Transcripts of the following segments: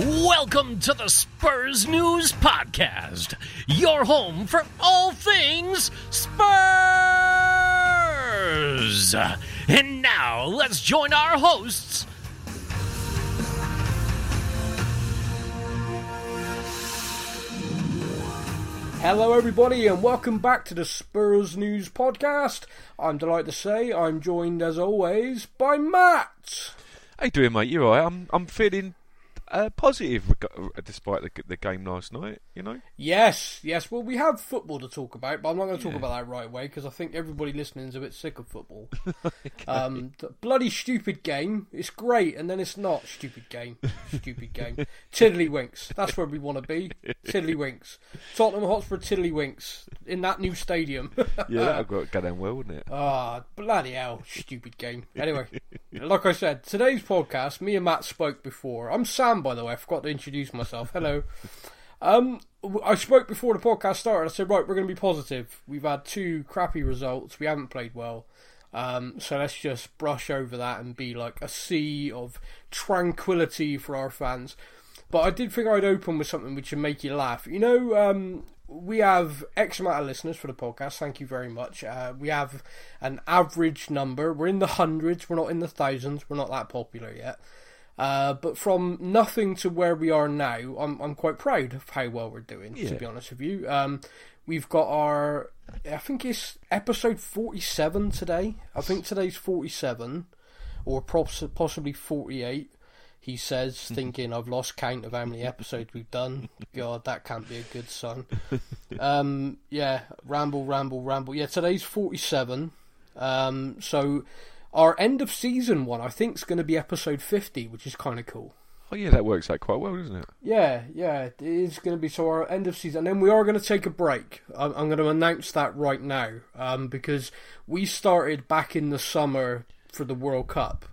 Welcome to the Spurs News Podcast, your home for all things Spurs. And now let's join our hosts. Hello, everybody, and welcome back to the Spurs News Podcast. I'm delighted to say I'm joined, as always, by Matt. How you doing, mate? You all right? I'm I'm feeling uh, positive despite the, the game last night. You know. Yes, yes. Well, we have football to talk about, but I'm not going to talk Yeah. about that right away because I think everybody listening is a bit sick of football. um, the bloody stupid game. It's great, and then it's not stupid game. Stupid game. Tiddlywinks. That's where we want to be. Tiddlywinks. Tottenham Hotspur Tiddlywinks in that new stadium. Yeah, that'll go, go down well, wouldn't it? Ah, bloody hell, stupid game. Anyway, like I said, today's podcast, me and Matt spoke before. I'm Sam, by the way. I forgot to introduce myself. Hello. Um, I spoke before the podcast started. I said, right, we're going to be positive. We've had two crappy results. We haven't played well. Um, so let's just brush over that and be like a sea of tranquility for our fans. But I did think I'd open with something which would make you laugh. You know, um, we have X amount of listeners for the podcast. Thank you very much. Uh, we have an average number. We're in the hundreds. We're not in the thousands. We're not that popular yet. Uh, but from nothing to where we are now, I'm I'm quite proud of how well we're doing. To be honest with you, um, we've got our I think it's episode 47 today. I think today's 47, or possibly 48. He says, thinking I've lost count of how many episodes we've done. God, that can't be a good sign. Um, yeah, ramble, ramble, ramble. Yeah, today's 47. Um, so our end of season one, I think, is going to be episode 50, which is kind of cool. Oh yeah, that works out quite well, doesn't it? Yeah, yeah, it is going to be so our end of season, and then we are going to take a break. I'm, I'm going to announce that right now, um, because we started back in the summer for the World Cup.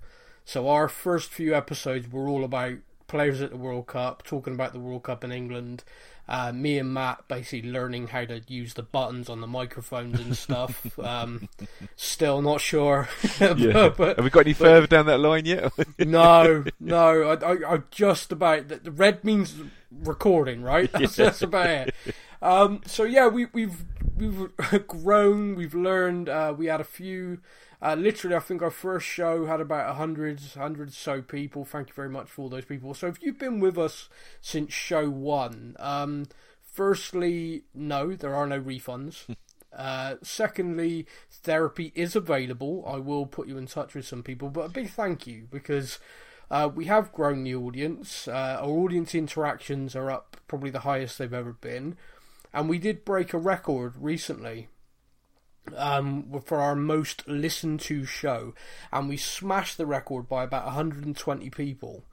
So our first few episodes were all about players at the World Cup, talking about the World Cup in England. Uh, me and Matt basically learning how to use the buttons on the microphones and stuff. um, still not sure, Yeah. but, Have we got any further down that line yet? no, no. I, I, I just about the, the red means recording, right? That's, that's about it. Um, so yeah, we, we've we've grown. We've learned. Uh, we had a few. Uh, literally, I think our first show had about a hundred, hundred so people. Thank you very much for all those people. So if you've been with us since show one, um, firstly, no, there are no refunds. Uh, secondly, therapy is available. I will put you in touch with some people, but a big thank you because uh, we have grown the audience. Uh, our audience interactions are up probably the highest they've ever been, and we did break a record recently um, for our most listened to show, and we smashed the record by about 120 people.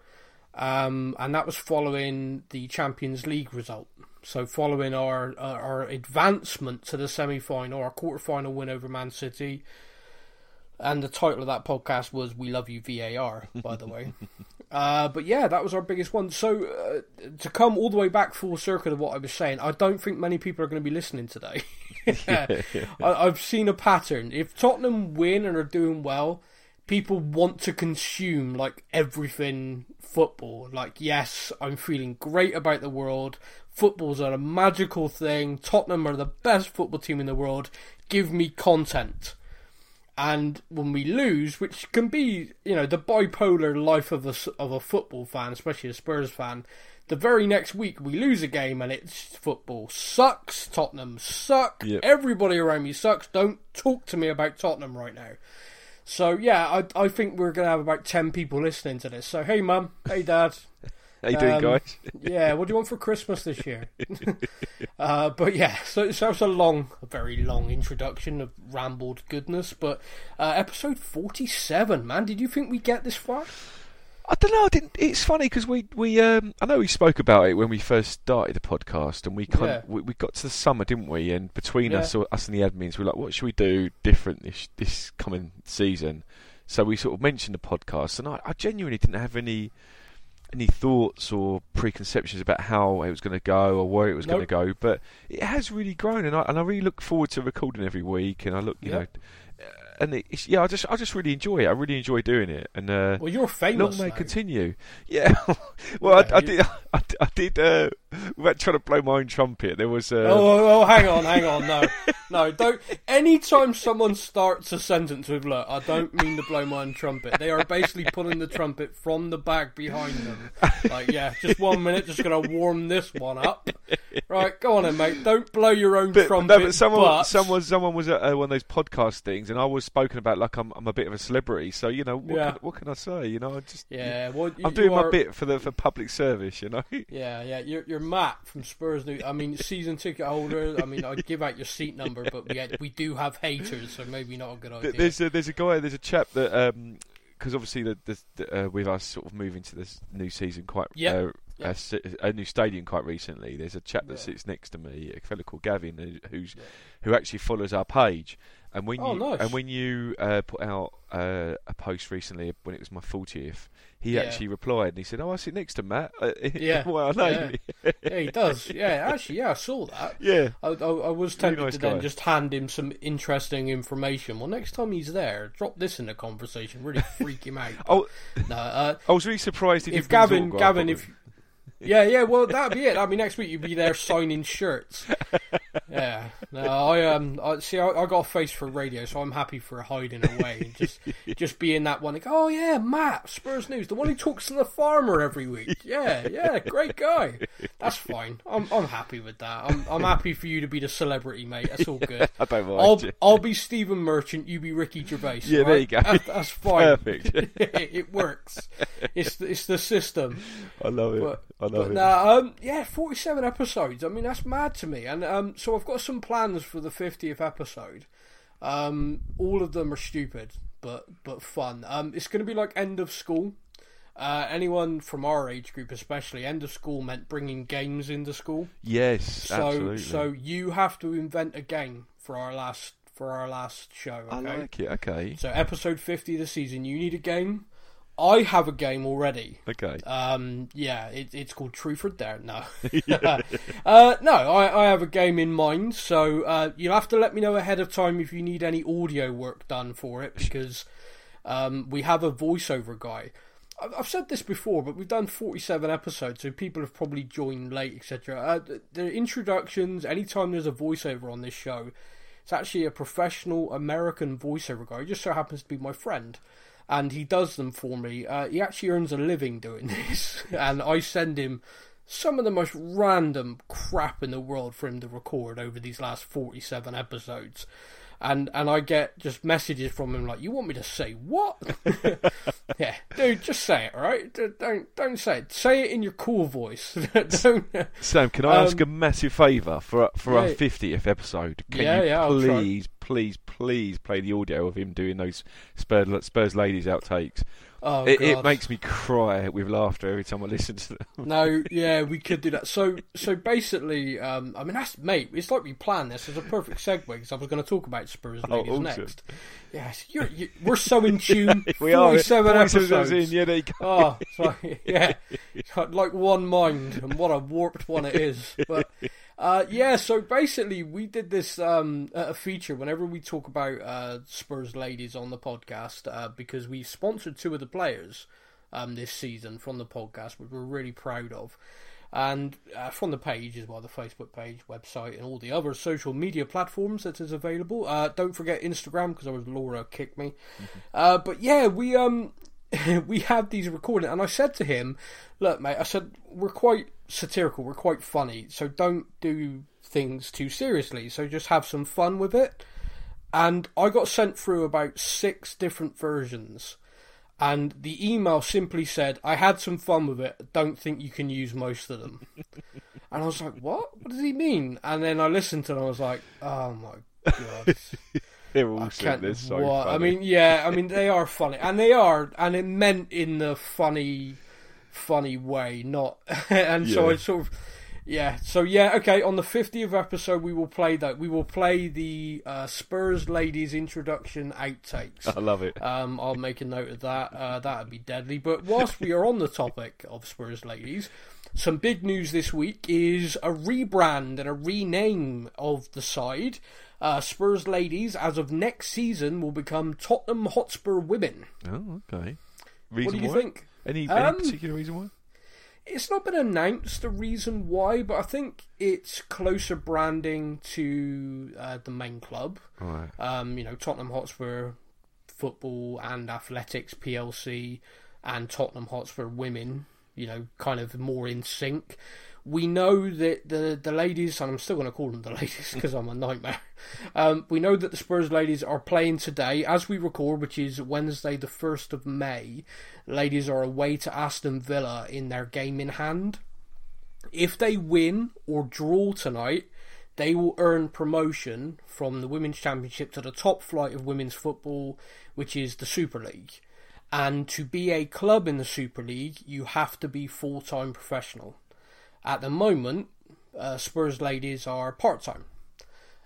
Um, and that was following the Champions League result. So following our our, our advancement to the semi final, our quarter final win over Man City, and the title of that podcast was "We Love You VAR." By the way, uh, but yeah, that was our biggest one. So uh, to come all the way back full circle of what I was saying, I don't think many people are going to be listening today. I, I've seen a pattern. If Tottenham win and are doing well, people want to consume like everything football. Like, yes, I'm feeling great about the world. Football's a magical thing. Tottenham are the best football team in the world. Give me content. And when we lose, which can be, you know, the bipolar life of a, of a football fan, especially a Spurs fan, the very next week we lose a game and it's football sucks. Tottenham suck. Yep. Everybody around me sucks. Don't talk to me about Tottenham right now. So yeah, I I think we're gonna have about ten people listening to this. So hey, mum, hey, dad, How you doing, Um, guys? yeah, what do you want for Christmas this year? uh, but yeah, so, so that was a long, a very long introduction of rambled goodness. But uh, episode forty-seven, man, did you think we get this far? I don't know. I didn't. It's funny because we we um, I know we spoke about it when we first started the podcast, and we kind Yeah. of, we, we got to the summer, didn't we? And between Yeah. us, us and the admins, we were like, what should we do different this this coming season? So we sort of mentioned the podcast, and I, I genuinely didn't have any any thoughts or preconceptions about how it was going to go or where it was going to go, but it has really grown, and I and I really look forward to recording every week. And I look, you Yeah. know, and it's, yeah, I just I just really enjoy it. I really enjoy doing it, and uh, Well, you're famous. long may continue. Yeah, well, Yeah, I, I did I, did- I did uh, without trying to blow my own trumpet. There was uh, Oh, oh, oh, hang on, hang on. No, no, don't. Anytime someone starts a sentence with "look," I don't mean to blow my own trumpet. They are basically pulling the trumpet from the bag behind them. Like, yeah, just one minute, just gonna warm this one up. Right, go on then, mate. Don't blow your own But, trumpet. no, but someone, but- someone, someone was at uh, one of those podcast things, and I was spoken about like I'm, I'm a bit of a celebrity. So you know, what, Yeah. can, what can I say? You know, I just, Yeah, well, you, I'm doing you my bit for the for public service. You know, Yeah, yeah. You're, you're Matt from Spurs News. I mean, season ticket holder. I mean, I'd give out your seat number, but we we do have haters, so maybe not a good idea. There's a, there's a guy, there's a chap that um because obviously the, the, the, uh, with us sort of moving to this new season quite Yep. uh, Yep. a, a new stadium quite recently. There's a chap that Yeah. sits next to me, a fellow called Gavin, who, who's Yeah. who actually follows our page. And when Oh, you nice. and when you uh, put out uh, a post recently when it was my 40th, he Yeah. actually replied and he said, "Oh, I sit next to Matt." Yeah. well, I know. Yeah, he does. Yeah, actually, yeah, I saw that. yeah. I, I, I was tempted nice to then just hand him some interesting information. Well, next time he's there, drop this in the conversation. Really freak him out. Oh, No, uh, I was really surprised he if didn't bring his Gavin, Gavin, if. Yeah, yeah, well, that'd be it. I mean, next week you'd be there signing shirts. Yeah, no, I um, I see, I, I got a face for radio, so I'm happy for hiding away and just, just being that one. Like, oh yeah, Matt Spurs News, the one who talks to the farmer every week. Yeah, yeah, great guy. That's fine. I'm, I'm happy with that. I'm, I'm happy for you to be the celebrity, mate. That's all good. I don't mind. I'll, you. I'll be Stephen Merchant. You be Ricky Gervais. Yeah, there you go. That's, that's fine. Perfect. it works. It's the, it's the system. I love it. But- I But it. nah, um, yeah, forty-seven episodes. I mean, that's mad to me. And um, so I've got some plans for the fiftieth episode. Um, all of them are stupid, but but fun. Um, it's going to be like end of school. Uh, anyone from our age group, especially, end of school meant bringing games into school. Yes, So absolutely. so you have to invent a game for our last for our last show. I like it. Okay. So episode fifty of the season, you need a game. I have a game already. Okay. Um, yeah, it, it's called Truth or Dare. No, uh, no, I, I have a game in mind. So uh, you'll have to let me know ahead of time if you need any audio work done for it because um, we have a voiceover guy. I've I've said this before, but we've done 47 episodes, so people have probably joined late, etc. Uh, the- the introductions, anytime there's a voiceover on this show, it's actually a professional American voiceover guy. He just so happens to be my friend, and he does them for me. Uh, he actually earns a living doing this, and I send him some of the most random crap in the world for him to record over these last 47 episodes. And and I get just messages from him like, "You want me to say what?" yeah, dude, just say it, all right? Don't don't say it. Say it in your cool voice. don't. Sam, can I ask Um, a massive favour for for our fiftieth episode? Can Yeah, you yeah, please, please, please play the audio of him doing those Spurs, Spurs ladies outtakes? Oh, it, it makes me cry with laughter every time I listen to them. No, yeah, we could do that. So, so basically, um, I mean, that's mate. It's like we planned this as a perfect segue because I was going to talk about Spurs Oh, ladies awesome. next. Yes, you're, you, we're so in tune. we are 47 47 episodes. in. Yeah, there you go. Oh, sorry. yeah, like one mind, and what a warped one it is. But uh, yeah, so basically, we did this um, a feature whenever we talk about uh, Spurs ladies on the podcast uh, because we sponsored two of the players um, this season from the podcast, which we're really proud of. And uh, from the page as well, the Facebook page, website, and all the other social media platforms that is available. Uh, don't forget Instagram because I was Laura kicked me. Uh, but yeah, we um we had these recorded, and I said to him, "Look, mate," I said we're quite satirical, we're quite funny, so don't do things too seriously. So just have some fun with it. And I got sent through about six different versions. And the email simply said, I had some fun with it. Don't think you can use most of them. and I was like, what? What does he mean? And then I listened to it and I was like, oh my God. They're awesome. can't. They're so what? I mean, yeah, I mean, they are funny. And they are, and it meant in the funny, funny way, not. and so Yeah. I sort of. Yeah, so yeah, okay. On the fiftieth episode, we will play that. We will play the uh, Spurs ladies introduction outtakes. I love it. Um, I'll make a note of that. Uh, that'd be deadly. But whilst we are on the topic of Spurs ladies, some big news this week is a rebrand and a rename of the side. Uh, Spurs ladies, as of next season, will become Tottenham Hotspur women. Oh, okay. What do you why? think? Any, Um, any particular reason why? It's not been announced the reason why, but I think it's closer branding to uh, the main club. Right. Um, you know, Tottenham Hotspur Football and Athletics PLC and Tottenham Hotspur Women, you know, kind of more in sync. We know that the the ladies, and I'm still going to call them the ladies because I'm a nightmare. Um, we know that the Spurs ladies are playing today as we record, which is Wednesday, the 1st of May. Ladies are away to Aston Villa in their game in hand. If they win or draw tonight, they will earn promotion from the Women's Championship to the top flight of women's football, which is the Super League. And to be a club in the Super League, you have to be full time professional. At the moment, uh, Spurs ladies are part time.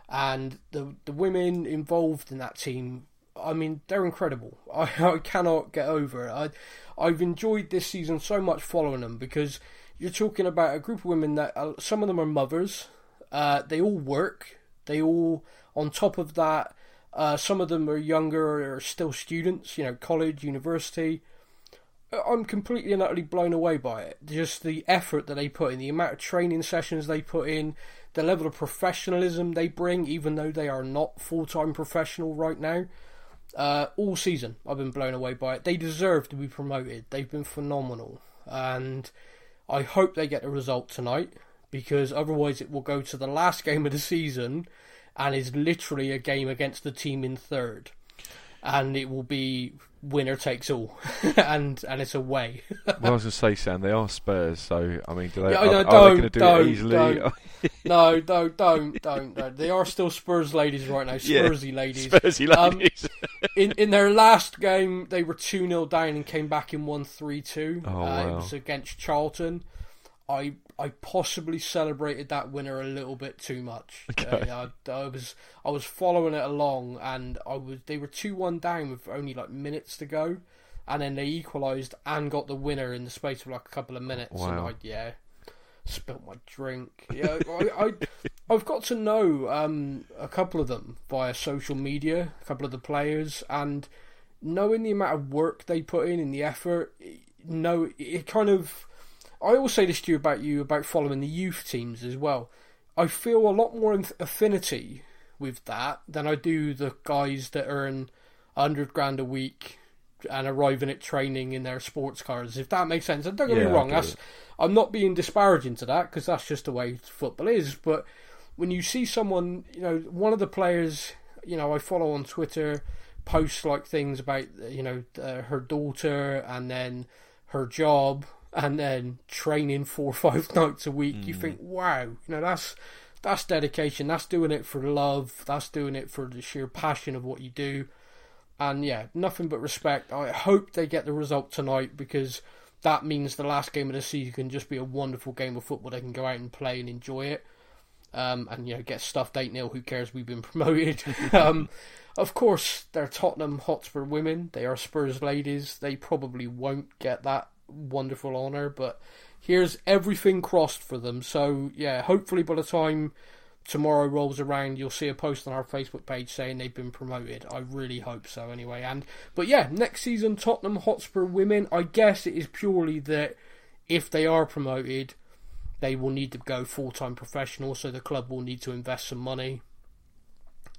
And the, the women involved in that team, I mean, they're incredible. I, I cannot get over it. I, I've enjoyed this season so much following them because you're talking about a group of women that some of them are mothers. Uh, they all work. They all, on top of that, uh, some of them are younger or still students, you know, college, university. I'm completely and utterly blown away by it. Just the effort that they put in, the amount of training sessions they put in, the level of professionalism they bring, even though they are not full time professional right now. Uh, all season, I've been blown away by it. They deserve to be promoted. They've been phenomenal, and I hope they get the result tonight because otherwise it will go to the last game of the season and is literally a game against the team in third, and it will be winner takes all, and and it's away. well, I was going to say, Sam, they are Spurs, so I mean, do they, Yeah, are, I know, are they going to do don't- it easily? don't. no, no, don't, don't, don't. They are still Spurs ladies right now, Yeah. Spursy ladies. Spursy Um, ladies. in in their last game, they were two 0 down and came back in one three two. Oh, uh, It was against Charlton. I I possibly celebrated that winner a little bit too much. Okay. Uh, I, I was I was following it along, and I was they were two one down with only like minutes to go, and then they equalised and got the winner in the space of like a couple of minutes. And Wow. I yeah, spilt my drink. Yeah, I, I I've got to know um, a couple of them via social media, a couple of the players, and knowing the amount of work they put in and the effort, no, it kind of. I always say this to you about you about following the youth teams as well. I feel a lot more affinity with that than I do the guys that earn hundred grand a week and arriving at training in their sports cars. If that makes sense, and don't get Yeah, me wrong, that's it. I'm not being disparaging to that because that's just the way football is. But when you see someone, you know, one of the players, you know, I follow on Twitter, posts like things about, you know, uh, her daughter and then her job and then training four or five nights a week. You think, wow, you know, that's that's dedication. That's doing it for love. That's doing it for the sheer passion of what you do. And yeah, nothing but respect. I hope they get the result tonight because that means the last game of the season can just be a wonderful game of football. They can go out and play and enjoy it. Um, and you know, get stuffed 8 0. Who cares? We've been promoted. um, of course, they're Tottenham Hotspur women. They are Spurs ladies. They probably won't get that wonderful honour, but here's everything crossed for them. So, yeah, hopefully by the time tomorrow rolls around, you'll see a post on our Facebook page saying they've been promoted. I really hope so, anyway. And but yeah, next season Tottenham Hotspur women. I guess it is purely that if they are promoted, they will need to go full time professional. So the club will need to invest some money.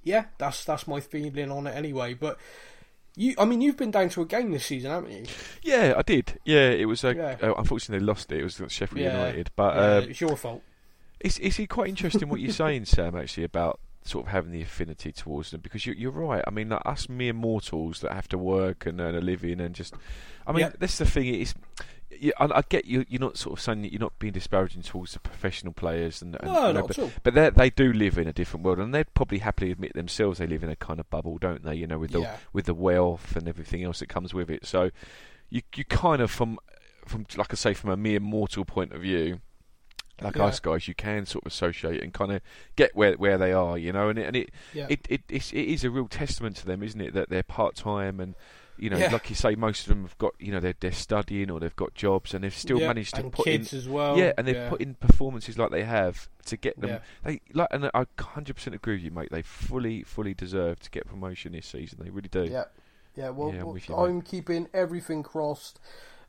Yeah, that's that's my feeling on it anyway. But you, I mean, you've been down to a game this season, haven't you? Yeah, I did. Yeah, it was. Uh, Yeah. uh, unfortunately, they lost it. It was Sheffield Yeah. United. But Yeah, um, it's your fault. It's it's quite interesting what you're saying, Sam. Actually, about sort of having the affinity towards them because you, you're right. I mean, like us mere mortals that have to work and earn a living and just, I mean, Yeah. that's the thing. It's, yeah, I, I get you. You're not sort of saying that you're not being disparaging towards the professional players and, and No, you know, not but, at all. but they they do live in a different world and they'd probably happily admit themselves they live in a kind of bubble, don't they? You know, with the Yeah. with the wealth and everything else that comes with it. So you you kind of from from like I say from a mere mortal point of view like Yeah. us guys, you can sort of associate and kind of get where where they are, you know, and it, and it Yeah. it, it it is a real testament to them, isn't it, that they're part time and you know, Yeah. like you say, most of them have got you know they're they're studying or they've got jobs and they've still Yeah, managed to and put in as well. yeah, and they've yeah. put in performances like they have to get them. Yeah. They like, and I 100% agree with you, mate. They fully, fully deserve to get promotion this season. They really do. Yeah, yeah. Well, Yeah, I'm you, I'm keeping everything crossed.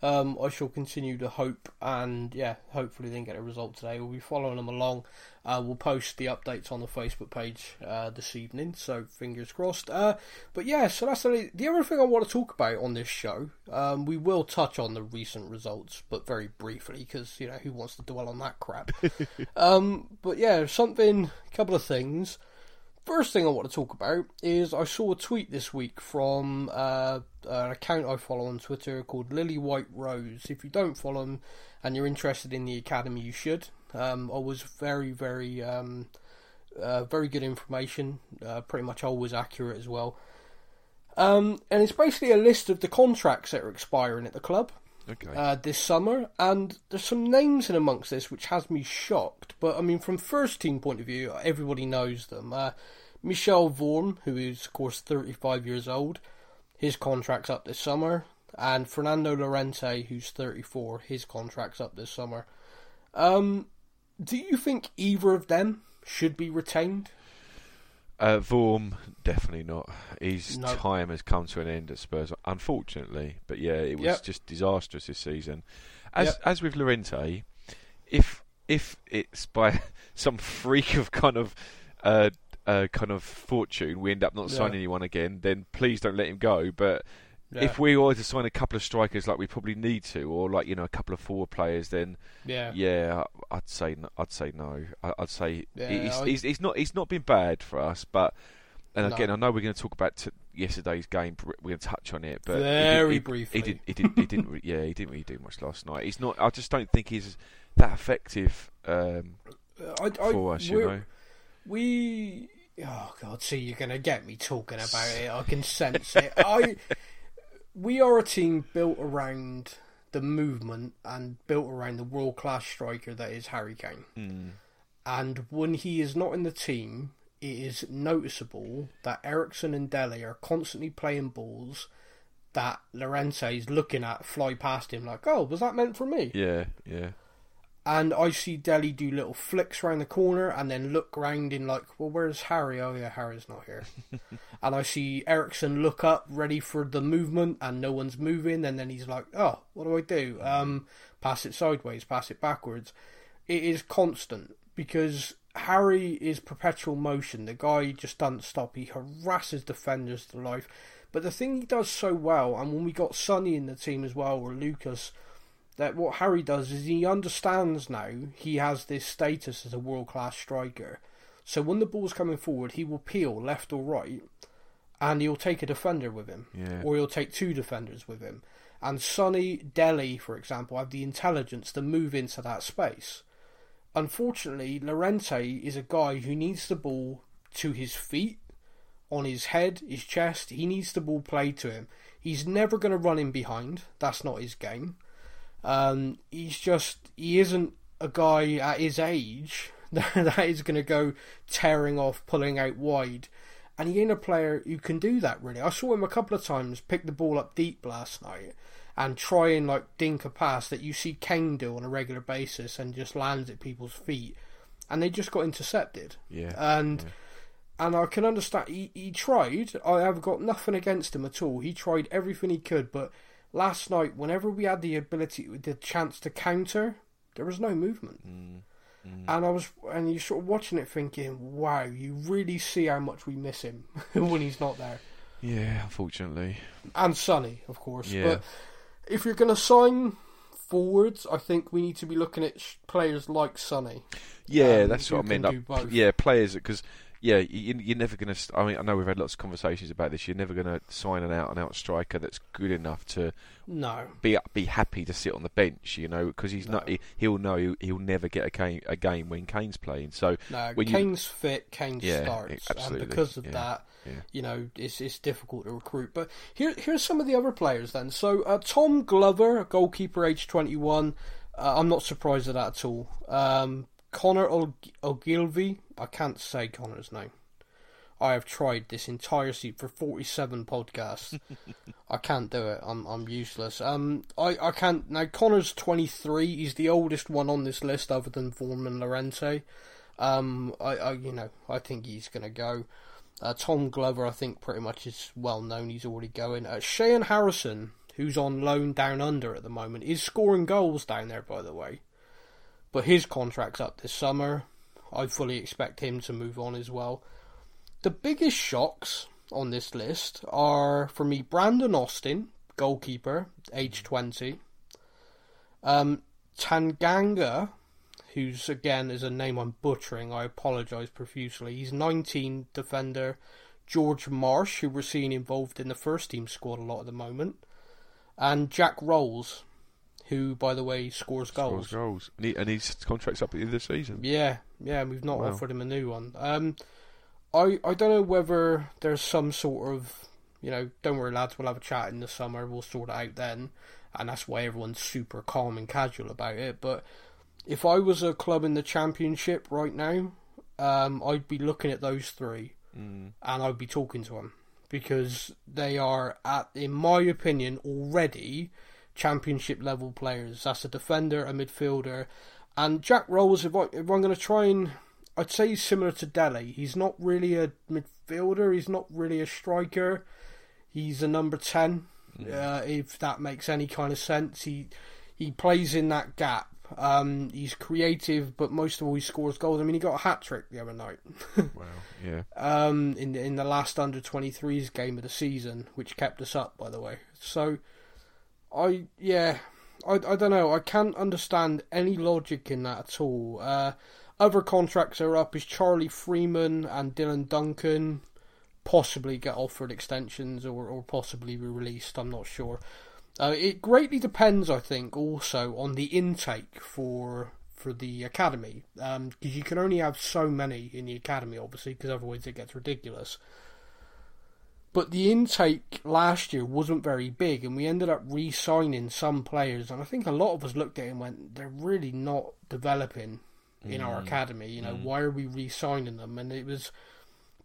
Um, I shall continue to hope, and yeah, hopefully then get a result today. We'll be following them along. Uh, we'll post the updates on the Facebook page uh, this evening, so fingers crossed. Uh, but yeah, so that's the, the other thing I want to talk about on this show. Um, we will touch on the recent results, but very briefly, because you know who wants to dwell on that crap. um, but yeah, something, a couple of things. First thing I want to talk about is I saw a tweet this week from uh, an account I follow on Twitter called Lily White Rose. If you don't follow them and you're interested in the academy, you should. Um, always very, very, um, uh, very good information. Uh, pretty much always accurate as well. Um, and it's basically a list of the contracts that are expiring at the club Okay. uh, this summer, and there's some names in amongst this which has me shocked. But I mean, from first team point of view, everybody knows them. Michel Vorm, who is of course 35 years old, his contract's up this summer, and Fernando Llorente, who's 34, his contract's up this summer. Um, do you think either of them should be retained? Uh, Vorm, definitely not. His No. time has come to an end at Spurs, unfortunately. But yeah, it was Yep. just disastrous this season. As Yep. as with Llorente, if if it's by some freak of kind of uh, uh, kind of fortune we end up not Yeah. signing anyone again, then please don't let him go. But Yeah. if we were to sign a couple of strikers like we probably need to, or like you know a couple of forward players, then yeah, yeah, I'd say no, I'd say no. I'd say Yeah, he's, I- he's, he's not he's not been bad for us, but and No. again, I know we're going to talk about t- yesterday's game. We're going to touch on it, but Very briefly. He didn't. He didn't. He didn't. re- yeah, he didn't really do much last night. He's not. I just don't think he's that effective um, I, I, for us. You know. We oh god, see you're gonna get me talking about it. I can sense it. I we are a team built around the movement and built around the world class striker that is Harry Kane. Mm. And when he is not in the team, it is noticeable that Eriksen and Dele are constantly playing balls that Llorente is looking at fly past him like, oh, was that meant for me? Yeah. Yeah. And I see Dele do little flicks around the corner and then look round in like, well, where's Harry? Oh yeah, Harry's not here. and I see Eriksen look up, ready for the movement, and no one's moving. And then he's like, oh, what do I do? Um, pass it sideways, pass it backwards. It is constant because Harry is perpetual motion. The guy just doesn't stop. He harasses defenders to life. But the thing he does so well, and when we got Sonny in the team as well, or Lucas, that what Harry does is he understands now he has this status as a world class striker. So when the ball's coming forward, he will peel left or right, and he'll take a defender with him, Yeah. or he'll take two defenders with him. And Sonny Dele, for example, have the intelligence to move into that space. Unfortunately, Llorente is a guy who needs the ball to his feet, on his head, his chest. He needs the ball played to him. He's never going to run in behind. That's not his game. Um, he's just he isn't a guy at his age that is going to go tearing off, pulling out wide, and he ain't a player who can do that really. I saw him a couple of times pick the ball up deep last night and try and like dink a pass that you see Kane do on a regular basis and just lands at people's feet, and they just got intercepted. Yeah. And yeah. and I can understand he, he tried. I have got nothing against him at all. He tried everything he could, but last night, whenever we had the ability, the chance to counter, there was no movement. Mm. And I was, and you're sort of watching it, thinking, "Wow, you really see how much we miss him when he's not there." Yeah. Unfortunately. And Sonny, of course. Yeah. But if you're going to sign forwards, I think we need to be looking at sh- players like Sonny. Yeah, um, that's what I mean. Like, yeah, players because yeah, you, you're never going to. I mean, I know we've had lots of conversations about this. You're never going to sign an out and out striker that's good enough to No, be be happy to sit on the bench. You know, because he's not. No. He, he'll know he'll, never get a game a game when Kane's playing. So no. When you- Kane's fit, Kane Yeah, starts, absolutely, and because of yeah, that, yeah. you know, it's it's difficult to recruit. But here here's some of the other players then. So uh, Tom Glover, goalkeeper, age 21. Uh, I'm not surprised at that at all. Um, Connor Og- Ogilvie, I can't say Connor's name. I have tried this entire seat for 47 podcasts. I can't do it. I'm I'm useless. Um, I, I can't now. Connor's 23. He's the oldest one on this list, other than Vorman Llorente. Um, I, I you know I think he's gonna go. Uh, Tom Glover, I think, pretty much is well known. He's already going. Uh, Shayon Harrison, who's on loan down under at the moment, is scoring goals down there, by the way. But his contract's up this summer. I fully expect him to move on as well. The biggest shocks on this list are, for me, Brandon Austin, goalkeeper, age 20. Um, Tanganga, who's again is a name I'm butchering. I apologise profusely. He's 19 defender. George Marsh, who we're seeing involved in the first team squad a lot at the moment, and Jack Roles, who, by the way, scores goals. Scores goals, and, he, and his contract's up at the end of the season. Yeah, yeah, we've not Wow. offered him a new one. Um, I I don't know whether there's some sort of you know, don't worry lads, we'll have a chat in the summer, we'll sort it out then, and that's why everyone's super calm and casual about it. But if I was a club in the championship right now, um, I'd be looking at those three Mm. and I'd be talking to them because they are, at, in my opinion, already championship level players. That's a defender, a midfielder, and Jack Roles. If, I, if I'm going to try and, I'd say he's similar to Dele. He's not really a midfielder. He's not really a striker. He's a number ten. Uh, if that makes any kind of sense, he he plays in that gap. Um, he's creative, but most of all, he scores goals. I mean, he got a hat trick the other night. Wow, yeah. um, in in the last under 23s game of the season, which kept us up, by the way. So, I yeah, I I don't know. I can't understand any logic in that at all. Uh, other contracts are up is Charlie Freeman and Dylan Duncan. Possibly get offered extensions or, or possibly be released. I'm not sure. Uh, it greatly depends, I think, also on the intake for for the academy, because you can only have so many in the academy, obviously, because otherwise it gets ridiculous. But the intake last year wasn't very big, and we ended up re-signing some players, and I think a lot of us looked at it and went, "They're really not developing in our academy. You know, why are we re-signing them?" And it was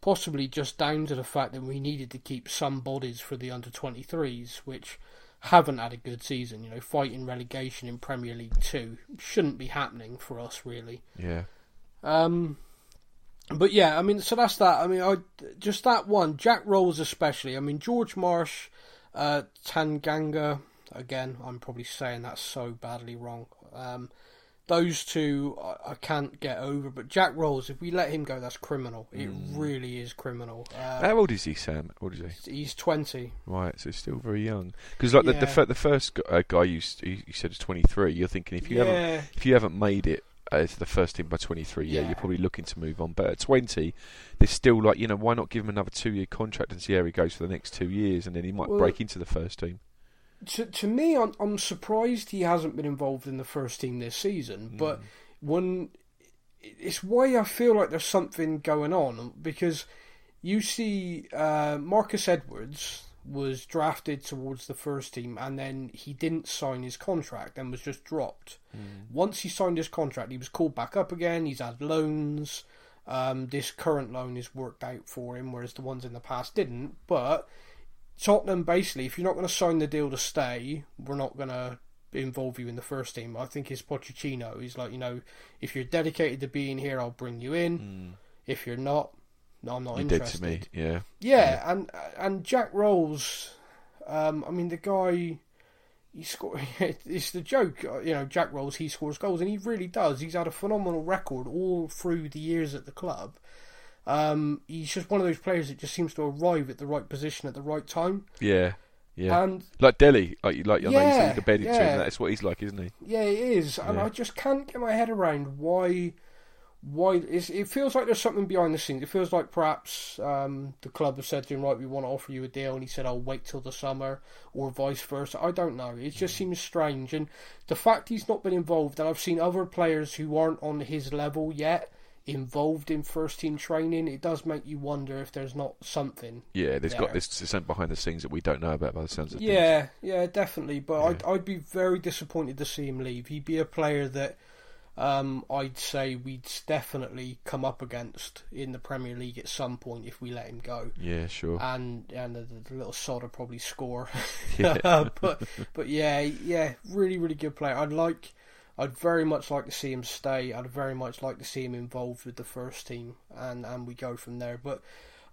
possibly just down to the fact that we needed to keep some bodies for the under 23s, which haven't had a good season. You know, fighting relegation in Premier League Two shouldn't be happening for us, really. Yeah. Um, but yeah, I mean, so that's that. I mean, I just that one, Jack Roles especially. I mean, George Marsh, uh, Tanganga. Again, I'm probably saying that so badly wrong. Um, those two I, I can't get over. But Jack Roles, if we let him go, that's criminal. It really is criminal. Uh, How old is he, Sam? What is he? he's 20. Right, so still very young. Because like the the, the first uh, guy you, you said is 23. You're thinking if you haven't if you haven't made it uh, the first team by 23, yeah, Yeah. you're probably looking to move on. But at 20, there's still like you know why not give him another two year contract and see how he goes for the next two years, and then he might Well- break into the first team. to to me, I'm I'm surprised he hasn't been involved in the first team this season. But when it's why I feel like there's something going on because you see uh, Marcus Edwards was drafted towards the first team and then he didn't sign his contract and was just dropped. Once he signed his contract, he was called back up again. He's had loans. Um, this current loan is worked out for him, whereas the ones in the past didn't. But Tottenham basically, if you're not going to sign the deal to stay, we're not going to involve you in the first team. I think it's Pochettino. He's like, you know, if you're dedicated to being here, I'll bring you in. If you're not, no, I'm not You did interested. to me, yeah. Yeah, and and Jack Roles, um, I mean the guy, he score. It's the joke, uh, you know. Jack Roles, he scores goals, and he really does. He's had a phenomenal record all through the years at the club. Um, he's just one of those players that just seems to arrive at the right position at the right time. Yeah, yeah. And like Dele, like you like know Yeah, said you compared to yeah. That's what he's like, isn't he? Yeah, it is, and Yeah. I just can't get my head around why. Why it feels like there's something behind the scenes. It feels like perhaps um, the club have said to him, "Right, we want to offer you a deal," and he said, "I'll wait till the summer," or vice versa. I don't know. It just seems strange, and the fact he's not been involved, and I've seen other players who aren't on his level yet involved in first team training. It does make you wonder if there's not something Yeah, there's got this something behind the scenes that we don't know about by the sounds of things. Yeah, yeah, definitely. But I'd, I'd be very disappointed to see him leave. He'd be a player that um, I'd say we'd definitely come up against in the Premier League at some point if we let him go. Yeah, sure. And and the, the little sod will probably score. Yeah. but but yeah, yeah, really really good player. I'd like. I'd very much like to see him stay. I'd very much like to see him involved with the first team, and, and we go from there. But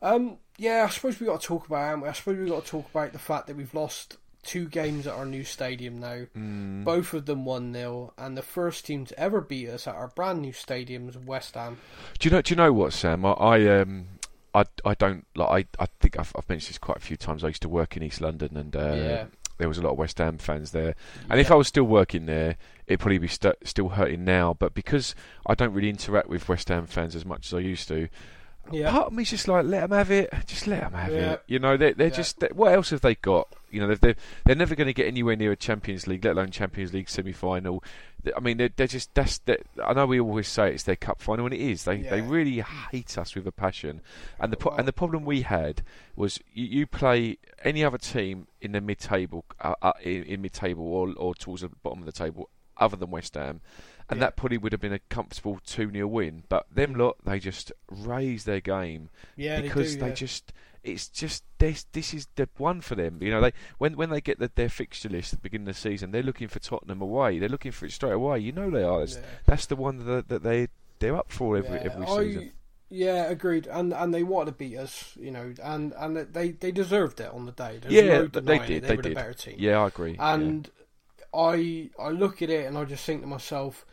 um, yeah, I suppose we got to talk about. haven't we? I suppose we got to talk about the fact that we've lost two games at our new stadium now. Mm. Both of them one 0 and the first team to ever beat us at our brand new stadium was West Ham. Do you know? Do you know what, Sam? I, I um, I, I don't like. I, I think I've, I've mentioned this quite a few times. I used to work in East London, and uh, Yeah. there was a lot of West Ham fans there. And if I was still working there, it'd probably be st- still hurting now. But because I don't really interact with West Ham fans as much as I used to, Yeah, part of me's just like, let them have it. Just let them have Yeah. it. You know, they're, they're Yeah. just. they what else have they got? You know, they're they're, they're never going to get anywhere near a Champions League, let alone Champions League semi-final. I mean, they're, they're just. That's. That, I know we always say it's their cup final, and it is. They they really hate us with a passion. And the Well- and the problem we had was you, you play any other team in the mid-table, uh, uh, in, in mid-table or or towards the bottom of the table, other than West Ham. And Yeah. that probably would have been a comfortable 2 0 win. But them lot, they just raise their game yeah, because they, do, yeah. just it's just this this is the one for them. You know, they when when they get the, their fixture list at the beginning of the season, they're looking for Tottenham away. They're looking for it straight away. You know they are. That's, Yeah. that's the one that, that they they're up for every Yeah, every oh, I- season. Yeah, agreed. And and they wanted to beat us, you know, and and they they deserved it on the day. There's Yeah, no they did. They, they were did. the better team. Yeah, I agree. yeah. And I I look at it and I just think to myself,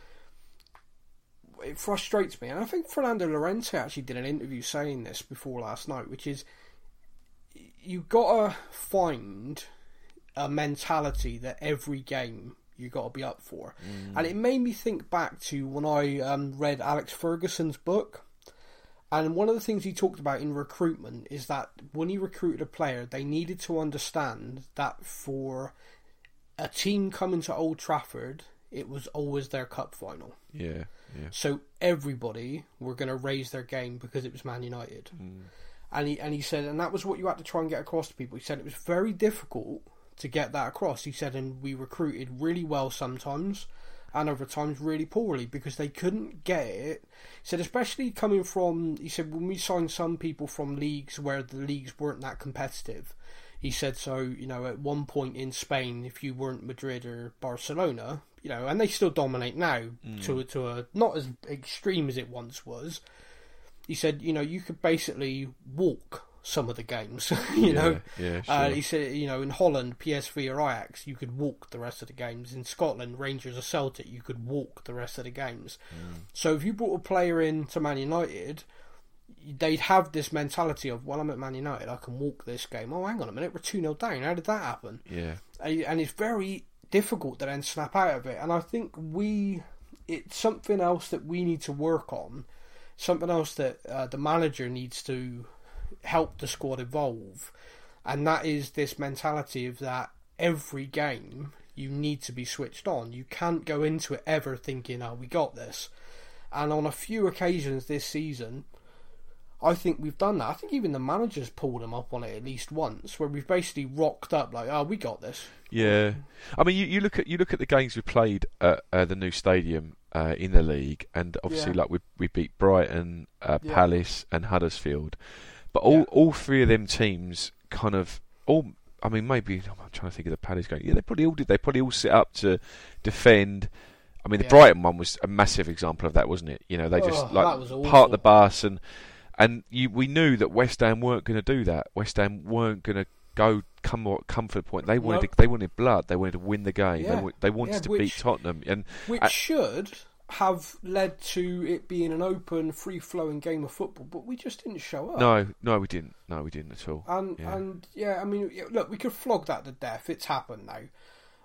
it frustrates me. And I think Fernando Llorente actually did an interview saying this before last night, which is you gotta find a mentality that every game you got to be up for. And it made me think back to when I um, read Alex Ferguson's book. And one of the things he talked about in recruitment is that when he recruited a player, they needed to understand that for a team coming to Old Trafford, it was always their cup final. yeah, yeah. So everybody were going to raise their game because it was Man United. And he and he said, and that was what you had to try and get across to people. He said it was very difficult to get that across. He said, and we recruited really well sometimes, and other times really poorly because they couldn't get it. He said, especially coming from, he said, when we signed some people from leagues where the leagues weren't that competitive. He said, so, you know, at one point in Spain, if you weren't Madrid or Barcelona, you know, and they still dominate now mm. to, to a, not as extreme as it once was. He said, you know, you could basically walk some of the games, you know. yeah, Uh, he said, you know, in Holland, PSV or Ajax, you could walk the rest of the games. In Scotland, Rangers or Celtic, you could walk the rest of the games. Mm. So if you brought a player in to Man United, they'd have this mentality of, well, I'm at Man United, I can walk this game. Oh, hang on a minute, we're 2 0 down. How did that happen? yeah, and and it's very difficult to then snap out of it. And I think we, it's something else that we need to work on, something else that uh, the manager needs to help the squad evolve, and that is this mentality of that every game you need to be switched on. You can't go into it ever thinking, "Oh, we got this." And on a few occasions this season, I think we've done that. I think even the managers pulled him up on it at least once, where we've basically rocked up like, "Oh, we got this." Yeah, I mean, you, you look at you look at the games we played at uh, the new stadium uh, in the league, and obviously, Yeah. like we we beat Brighton, uh, Yeah. Palace, and Huddersfield, but all Yeah. all three of them teams kind of all. I mean, maybe I'm trying to think of the Palace game. Yeah, they probably all did. They probably all set up to defend. I mean, the. Brighton one was a massive example of that, wasn't it? You know, they just Oh, like part the bus and and you we knew that West Ham weren't going to do that. West Ham weren't going to go come or come for the point. They wanted Nope. to, they wanted blood. They wanted to win the game. Yeah. They, they wanted Yeah, to which- beat Tottenham. And which I- should have led to it being an open, free-flowing game of football, but we just didn't show up. no, no, we didn't. No, we didn't at all. and Yeah. and yeah, I mean, look, we could flog that to death. It's happened now.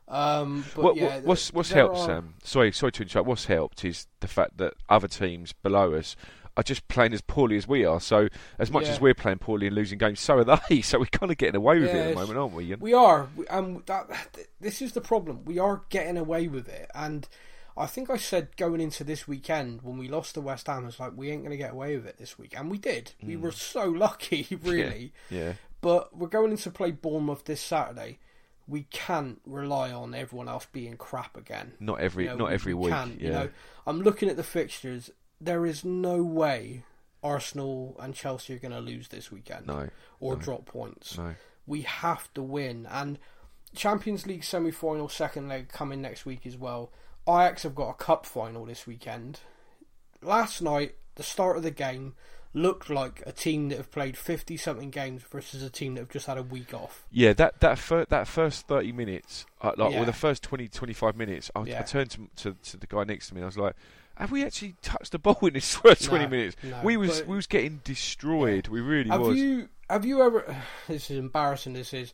Um, but what, yeah, what's what's helped, are- Sam? Sorry, sorry to interrupt. What's helped is the fact that other teams below us are just playing as poorly as we are. So as much Yeah. as we're playing poorly and losing games, so are they. So we're kind of getting away with it at the moment, aren't we? And- We are, and um, that this is the problem. We are getting away with it, and I think I said going into this weekend when we lost to West Ham, it's like we ain't going to get away with it this week, and we did. We hmm. were so lucky, really. yeah, But we're going into play Bournemouth this Saturday. we can't rely on everyone else being crap again. Not every You know, not every we week. can't, yeah. You know, I'm looking at the fixtures. There is no way Arsenal and Chelsea are going to lose this weekend no. or no. drop points. No. We have to win. And Champions League semi final, second leg coming next week as well. Ajax have got a cup final this weekend. Last night, the start of the game looked like a team that have played 50 something games versus a team that have just had a week off. Yeah, that that fir- that first thirty minutes, uh, like Yeah. or the first 20, 25 minutes, I, I turned to, to to the guy next to me and I was like, "Have we actually touched the ball in this first twenty No, minutes? no, we was we was getting destroyed. We really Have was. you have you ever? This is embarrassing. This is.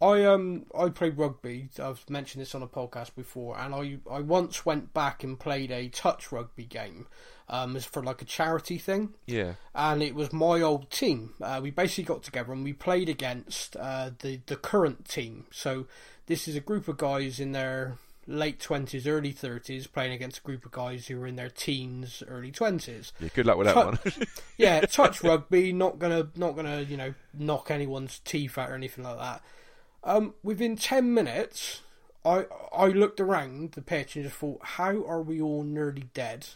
I um I play rugby. I've mentioned this on a podcast before, and I I once went back and played a touch rugby game, um, as for like a charity thing, Yeah, and it was my old team. Uh, we basically got together and we played against uh, the the current team. So this is a group of guys in their late twenties, early thirties, playing against a group of guys who were in their teens, early twenties yeah. Good luck with that Tou- one. yeah, touch rugby, not gonna not gonna you know knock anyone's teeth out or anything like that. Um, within ten minutes, I I looked around the pitch and just thought, how are we all nearly dead?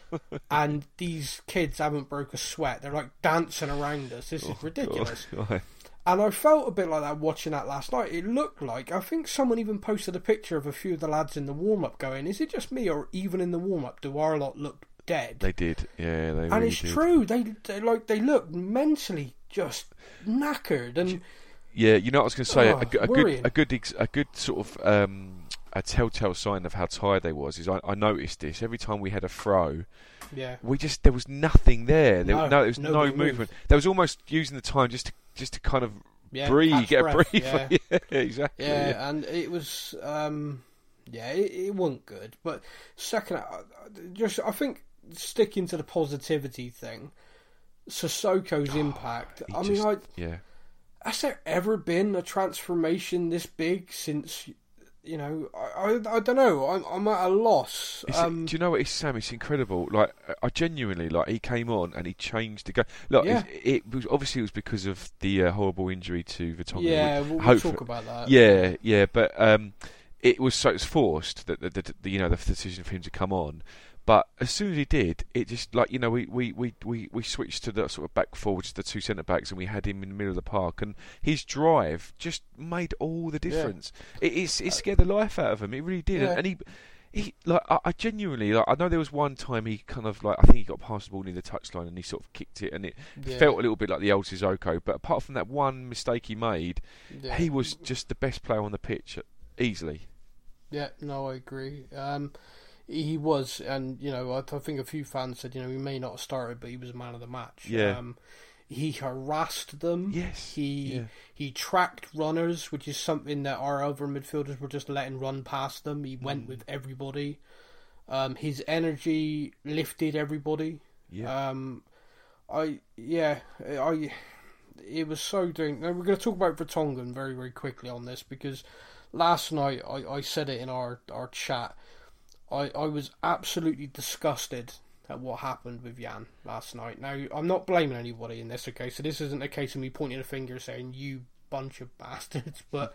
and these kids haven't broke a sweat. They're like dancing around us. This is ridiculous. God. And I felt a bit like that watching that last night. It looked like I think someone even posted a picture of a few of the lads in the warm up going, Is it just me or even in the warm up do our lot look dead? they did. Yeah, they and really it's did. true. They, they like they look mentally just knackered and Yeah, you know what I was going to say. Oh, a, g- a good, a good, ex- a good sort of um, a telltale sign of how tired they was is I, I noticed this every time we had a throw. Yeah. We just there was nothing there. There No, no, there was no movement. moved. There was almost using the time just to just to kind of Yeah, breathe, get breath, a breather. Yeah. Yeah, exactly. yeah, and it was um yeah, it, it wasn't good. But second just I think sticking to the positivity thing, Sissoko's impact. He I mean, I yeah. has there ever been a transformation this big since you know I I, I don't know I'm I'm at a loss. Um, do you know what it's Sam? It's incredible. Like I genuinely like he came on and he changed the game. Look, Yeah. it, it was obviously it was because of the uh, horrible injury to Vertonghen. yeah, we'll, we'll talk about that. Yeah, yeah, but um, it was so it was forced that the, the, the you know the decision for him to come on. But as soon as he did, it just like you know we, we, we, we, we switched to the sort of back four, forwards, the two centre backs, and we had him in the middle of the park, and his drive just made all the difference. It it's, it scared the life out of him. It really did, Yeah. and he. He like I, I genuinely like I know there was one time he kind of like I think he got past the ball near the touchline and he sort of kicked it and it Yeah. felt a little bit like the old Sissoko but apart from that one mistake he made Yeah. he was just the best player on the pitch, easily. Yeah, no, I agree. Um, he was, and you know, I, I think a few fans said, you know, he may not have started, but he was a man of the match. Yeah. Um, he harassed them. Yes, He yeah. he tracked runners, which is something that our other midfielders were just letting run past them. He Mm. went with everybody. Um, his energy lifted everybody. Yeah, Um, I yeah, I it was so doing. Now we're going to talk about Vertonghen very very quickly on this because last night I, I said it in our our chat. I I was absolutely disgusted at what happened with Jan last night. Now I'm not blaming anybody in this. Okay, so this isn't a case of me pointing a finger saying you bunch of bastards. But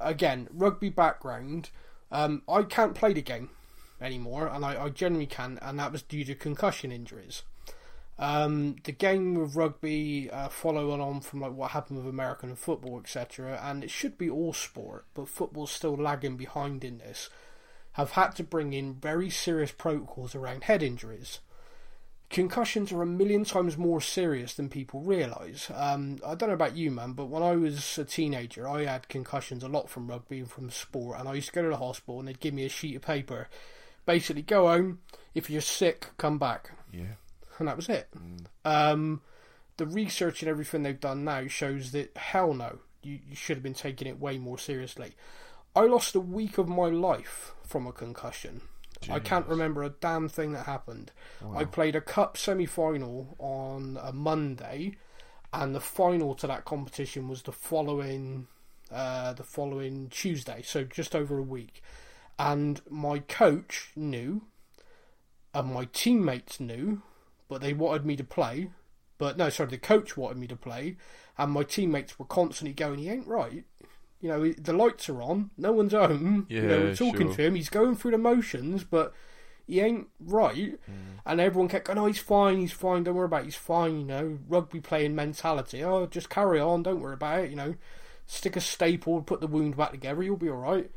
again, rugby background. Um, I can't play the game anymore, and I, I generally can, and that was due to concussion injuries. Um, the game with rugby, uh, following on from like what happened with American football, etc., and it should be all sport, but football's still lagging behind in this. Have had to bring in very serious protocols around head injuries. Concussions are a million times more serious than people realise. Um, I don't know about you, man, but when I was a teenager, I had concussions a lot from rugby and from sport, and I used to go to the hospital and they'd give me a sheet of paper. Basically, go home. If you're sick, come back yeah, and that was it. Um, the research and everything they've done now shows that hell no, you, you should have been taking it way more seriously. I lost a week of my life from a concussion. I can't remember a damn thing that happened. I played a cup semi final on a Monday, and the final to that competition was the following uh, the following Tuesday, so just over a week. And my coach knew, and my teammates knew, but they wanted me to play. But no, sorry, the coach wanted me to play, and my teammates were constantly going, "He ain't right. You know, the lights are on, no one's home. you know, Yeah, we're talking sure. to him. He's going through the motions, but he ain't right. And everyone kept going, "Oh, he's fine, he's fine. Don't worry about it. He's fine." You know, rugby playing mentality. Oh, just carry on. Don't worry about it. You know, stick a staple, put the wound back together. You'll be all right.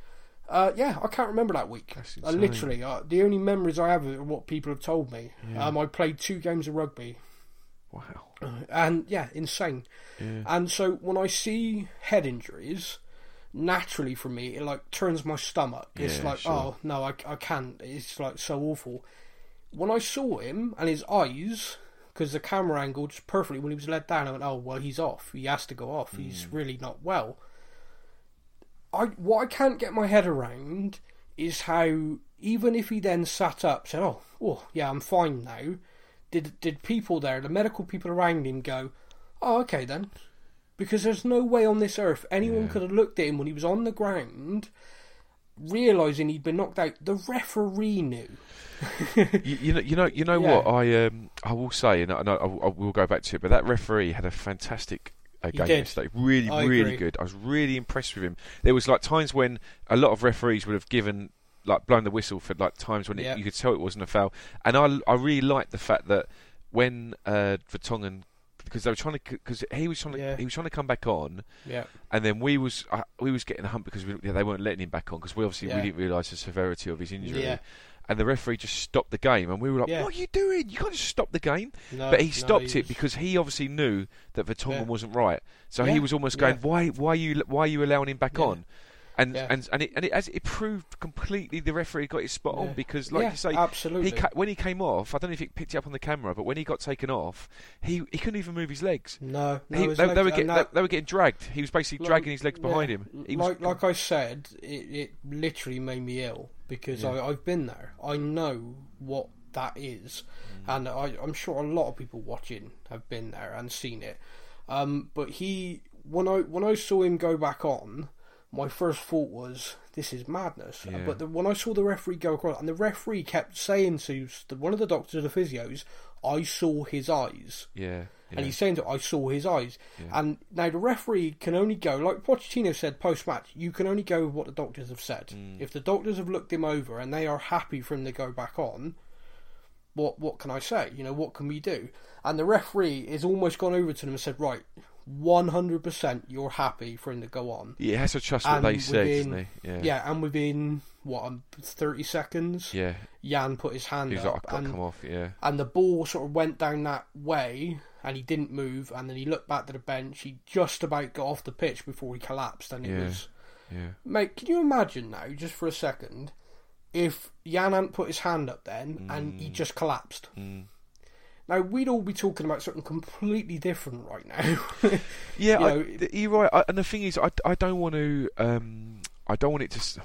Uh, yeah, I can't remember that week. I literally, uh, the only memories I have are what people have told me. Um, I played two games of rugby, Wow. and yeah, insane. Yeah. And so when I see head injuries, naturally for me, it like turns my stomach. It's Yeah, like, sure. oh no, I, I can't. It's like so awful. When I saw him and his eyes, because the camera angle just perfectly when he was led down, I went, oh well, he's off. He has to go off. He's Hmm. really not well. I what I can't get my head around is how even if he then sat up, said, "Oh, oh yeah, I'm fine now," did did people there, the medical people around him, go, "Oh, okay then," because there's no way on this earth anyone could have looked at him when he was on the ground, realizing he'd been knocked out. The referee knew. you, you know, you know, you know Yeah. what I um I will say, and I, I, I will go back to it. But that referee had a fantastic uh, game yesterday. Really, I really agree. good. I was really impressed with him. There was like times when a lot of referees would have given like blown the whistle for like times when it, Yeah. you could tell it wasn't a foul. And I I really liked the fact that when uh, Vertonghen because they were trying to because he was trying to Yeah. he was trying to come back on Yeah, and then we was uh, we was getting a hump because we, yeah, they weren't letting him back on because we obviously Yeah. we didn't realise the severity of his injury. Yeah. And the referee just stopped the game, and we were like. "What are you doing? You can't just stop the game." no, but he no, stopped he it was- because he obviously knew that Vertonghen wasn't right. So he was almost going, "Why? Why are you? Why are you allowing him back on?" And Yeah. and and it and it, as it proved completely, the referee got his spot Yeah. on because, like yeah, you say, absolutely. he ca- when he came off, I don't know if he picked it up on the camera, but when he got taken off, he he couldn't even move his legs. no, no, He, they, legs- they were getting they, they were getting dragged. He was basically Like- dragging his legs behind him. He was, like like I said, it, it literally made me ill because. I, I've been there. I know what that is, Mm. and I, I'm sure a lot of people watching have been there and seen it. Um, but he, when I when I saw him go back on, my first thought was, "This is madness." Yeah. But the, when I saw the referee go across, and the referee kept saying to the, one of the doctors, the physios, "I saw his eyes." yeah, yeah. And he's saying to I saw his eyes. Yeah. And now the referee can only go, like Pochettino said post match, you can only go with what the doctors have said. Mm. If the doctors have looked him over and they are happy for him to go back on, what what can I say? You know, what can we do? And the referee has almost gone over to them and said, Right, 100% you're happy for him to go on. Yeah, he has to trust what And they within- doesn't he? Yeah, Yeah, and within, what, um, 30 seconds, yeah. Jan put his hand He was up. like, "I got to and come off." Yeah, and the ball sort of went down that way and he didn't move and then he looked back to the bench he just about got off the pitch before he collapsed and it Yeah. was yeah. mate can you imagine now just for a second if Jan hadn't put his hand up then and he just collapsed Mm. Now we'd all be talking about something completely different right now Yeah, You I, you're right. I, and the thing is, I, I don't want to. Um, I don't want it to.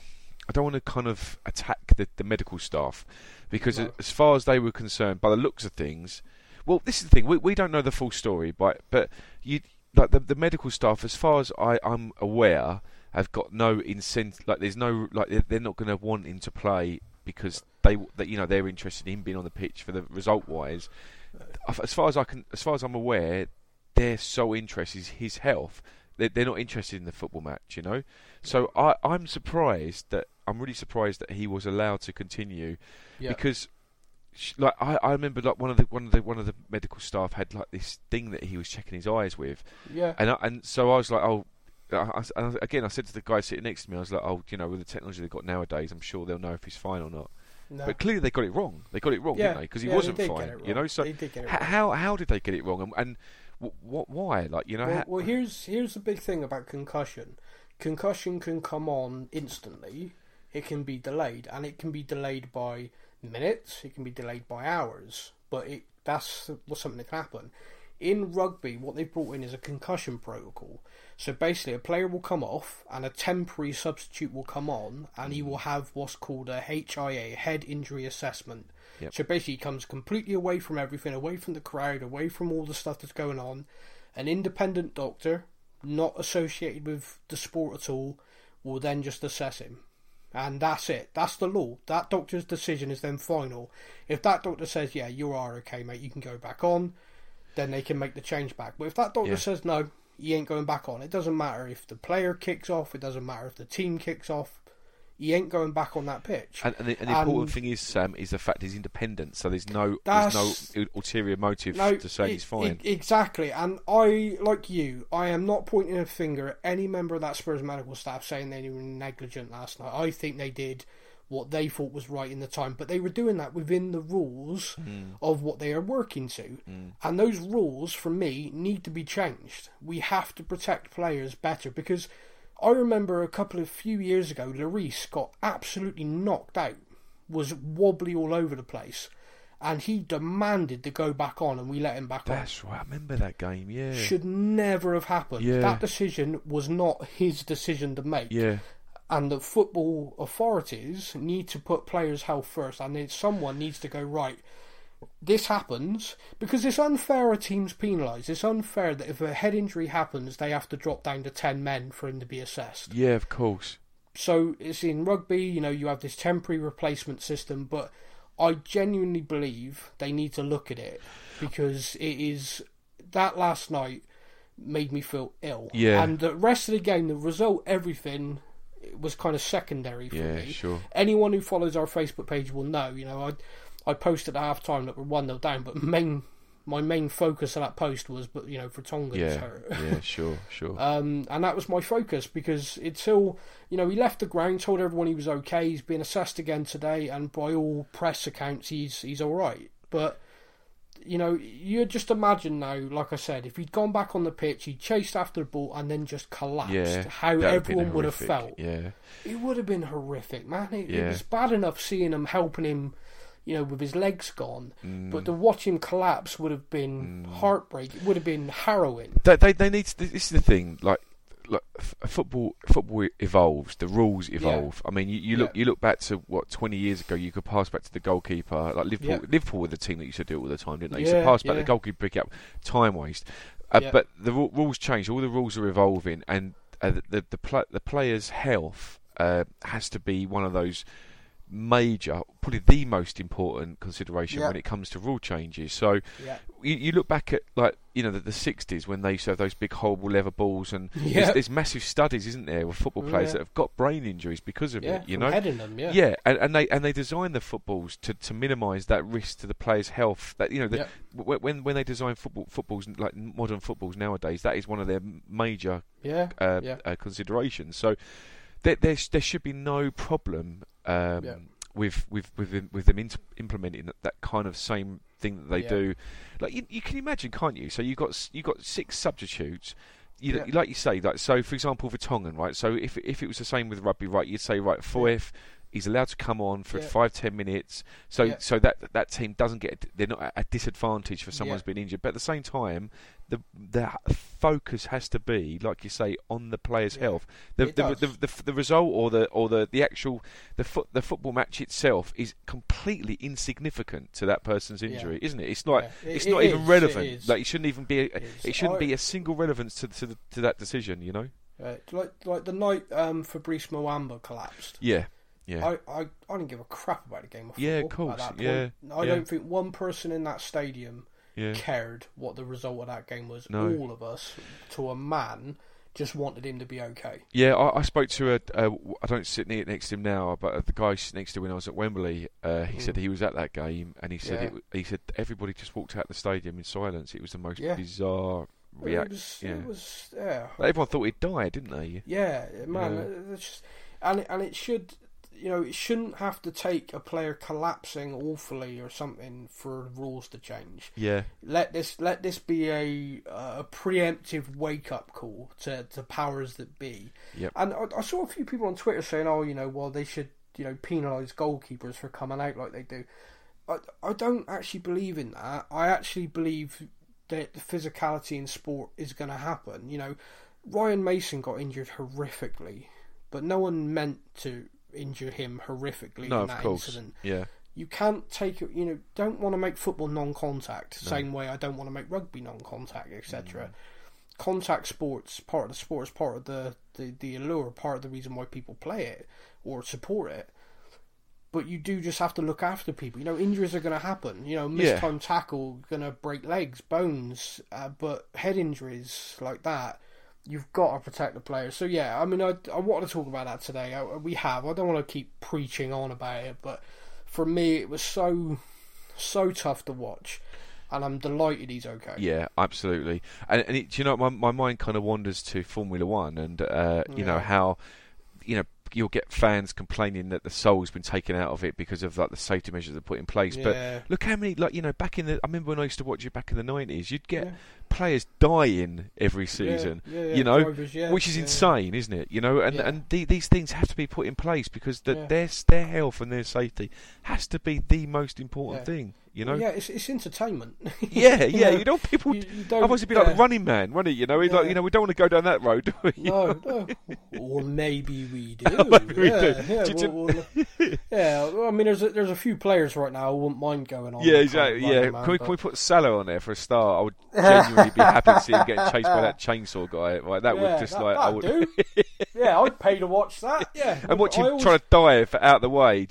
I don't want to kind of attack the, the medical staff because, No. as far as they were concerned, by the looks of things, well, this is the thing. We, we don't know the full story, but but you like the, the medical staff, as far as I, I'm aware, have got no incentive. Like, there's no like they're, they're not going to want him to play because they, that you know, they're interested in being on the pitch for the result wise. As far as I can, as far as I'm aware, their sole interest is his health. They're, they're not interested in the football match, you know. So I, I'm surprised that I'm really surprised that he was allowed to continue yeah because, like, I, I remember like one of the one of the one of the medical staff had like this thing that he was checking his eyes with, yeah and I, and so I was like, oh. I, I- I- again, I said to the guy sitting next to me, I was like, "Oh, you know, with the technology they've got nowadays, I'm sure they'll know if he's fine or not." No. But clearly, they got it wrong. They got it wrong, yeah didn't they? Because he yeah, wasn't fine, you know. So they did get it H- how how did they get it wrong, and, and what why? Like you know, Well, well, here's here's the big thing about concussion. Concussion can come on instantly. It can be delayed, and it can be delayed by minutes. It can be delayed by hours. But it that's what's something that can happen. In rugby, what they've brought in is a concussion protocol. So basically, a player will come off, and a temporary substitute will come on, and he will have what's called a HIA, head injury assessment. Yep. So basically, he comes completely away from everything, away from the crowd, away from all the stuff that's going on. An independent doctor, not associated with the sport at all, will then just assess him. And that's it. That's the law. That doctor's decision is then final. If that doctor says, yeah, you are okay, mate, you can go back on, then they can make the change back. But if that doctor Yeah. says, no, he ain't going back on. It doesn't matter if the player kicks off. It doesn't matter if the team kicks off. He ain't going back on that pitch. And, and, the, and the important thing is, Sam, is the fact he's independent. So there's no there's no ulterior motive No, to say e- he's fine. e- exactly. And I, like you, I am not pointing a finger at any member of that Spurs medical staff saying they were negligent last night. I think they did what they thought was right in the time, but they were doing that within the rules mm. of what they are working to. Mm. And those rules, for me, need to be changed. We have to protect players better because I remember a couple of few years ago, Lloris got absolutely knocked out, was wobbly all over the place, and he demanded to go back on, and we let him back on That's right. I remember that game. Yeah. should never have happened. Yeah. That decision was not his decision to make. yeah. And the football authorities need to put players' health first, and then someone needs to go right. This happens because it's unfair a team's penalised. It's unfair that if a head injury happens, they have to drop down to 10 men for him to be assessed. Yeah. Of course. So it's in rugby, you know, you have this temporary replacement system, but I genuinely believe they need to look at it because it is that last night made me feel ill. Yeah. And the rest of the game, the result, everything was kind of secondary for Yeah. me. Sure. Anyone who follows our Facebook page will know, you know, I I posted at half time that we're one 0 down, but main my main focus of that post was but you know, for Vertonghen's Yeah. hurt. Yeah. Sure. Sure. Um, and that was my focus because until you know he left the ground, told everyone he was okay. He's been assessed again today, and by all press accounts, he's he's all right. But you know, you just imagine now, like I said, if he'd gone back on the pitch, he'd chased after the ball and then just collapsed. yeah. how That'd have been everyone would have felt. Yeah. It would have been horrific, man. It, it was bad enough seeing him helping him. You know, with his legs gone, Mm. but to watch him collapse would have been heartbreak. It would have been harrowing. They, they they need to, this is the thing like f- football football evolves the rules evolve I mean you, you look Yeah. you look back to what 20 years ago you could pass back to the goalkeeper like Liverpool Yeah. Liverpool were the team that used to do it all the time didn't they used Yeah, to pass back yeah. the goalkeeper pick up time waste uh, Yeah. but the ru- rules change all the rules are evolving and uh, the the the, pla the player's health uh, has to be one of those major probably the most important consideration Yeah. when it comes to rule changes so Yeah, you, you look back at like you know the, the 60s when they used to have those big horrible leather balls and Yeah. there's, there's massive studies isn't there with football players Yeah. that have got brain injuries because of yeah, it you know them. Yeah, and, and they and they design the footballs to, to minimise that risk to the player's health. That you know, the, Yeah. w- when when they design football footballs like modern footballs nowadays, that is one of their major yeah, uh, yeah. uh, considerations. So there there, there should be no problem um, Yeah. with with with them, with them int- implementing that, that kind of same thing that they Yeah. do. Like you, you can imagine, can't you? So you have got you got six substitutes. You, Yeah. Like you say, like so. For example, Vertonghen, right? So if if it was the same with rugby, right? You'd say, right, Foyth, he's allowed to come on for Yeah. five ten minutes. So Yeah. so that that team doesn't get they're not at a disadvantage for someone's Yeah. been injured. But at the same time, the the focus has to be, like you say, on the player's health. The the, the, the the result or the or the the actual the foot the football match itself is completely insignificant to that person's injury, isn't it? It's. It- it's it not even relevant. it. Like it shouldn't even be. A, It shouldn't I- be a single relevance to to, the, to that decision. You know? Right. Like like the night um, Fabrice Muamba collapsed. Yeah. Yeah. I, I, I didn't give a crap about the game of football. Yeah, of At that point. yeah, I yeah. don't think one person in that stadium yeah. cared what the result of that game was. No. All of us, to a man, just wanted him to be okay. Yeah, I, I spoke to a. Uh, don't sit near, next to him now, but uh, the guy next to when I was at Wembley, uh, he Mm. said he was at that game, and he said Yeah. it, he said everybody just walked out of the stadium in silence. It was the most Yeah. bizarre It reaction. was, yeah. it was, yeah. Everyone thought he'd died, didn't they? Yeah, man, it's just, and it, and it should, you know, it shouldn't have to take a player collapsing awfully or something for rules to change. Yeah, Let this let this be a a preemptive wake up call to to powers that be. Yep. And I, I saw a few people on Twitter saying, "Oh, you know, well, they should, you know, penalise goalkeepers for coming out like they do." I I don't actually believe in that. I actually believe that the physicality in sport is going to happen. You know, Ryan Mason got injured horrifically, but no one meant to injure him horrifically no, in of that course. incident. Yeah, You can't take it. You know, don't want to make football non-contact. No. Same way I don't want to make rugby non-contact, etc. Mm. Contact sports part of the sport is part of the, the the allure, part of the reason why people play it or support it. But you do just have to look after people. You know, injuries are going to happen. You know, missed Yeah. time tackle going to break legs, bones. Uh, but head injuries like that, you've got to protect the players. So yeah, I mean, I I want to talk about that today. I, we have. I don't want to keep preaching on about it, but for me, it was so so tough to watch. And I'm delighted he's okay. Yeah, absolutely. And, and it, you know, my my mind kind of wanders to Formula One, and uh, you know how, you know, you'll get fans complaining that the soul's been taken out of it because of like the safety measures they put in place. Yeah. But look how many, like you know, back in the, I remember when I used to watch it back in the nineties, you'd get Yeah. players dying every season. Yeah, you know, drivers, which is insane, isn't it? You know, and and the, these things have to be put in place because the, their their health and their safety has to be the most important thing. You know. Well, yeah, it's it's entertainment. Yeah, You yeah. know, You don't people. you- you don't- Otherwise, it'd be like yeah. the Running Man, wouldn't it? You know, It's like you know, we don't want to go down that road, do we? No, no. or maybe we do. Maybe we yeah, do. Yeah, Do you- well, well, yeah. well, I mean, there's a, there's a few players right now. I wouldn't mind going on. Yeah, exactly. kind of Yeah, man, can we, but- can we put Salah on there for a start? I would genuinely be happy to see him getting chased by that chainsaw guy. Like that yeah, would just that, like I would. do. yeah, I'd pay to watch that. Yeah, And watch I him always, trying to dive out of the way.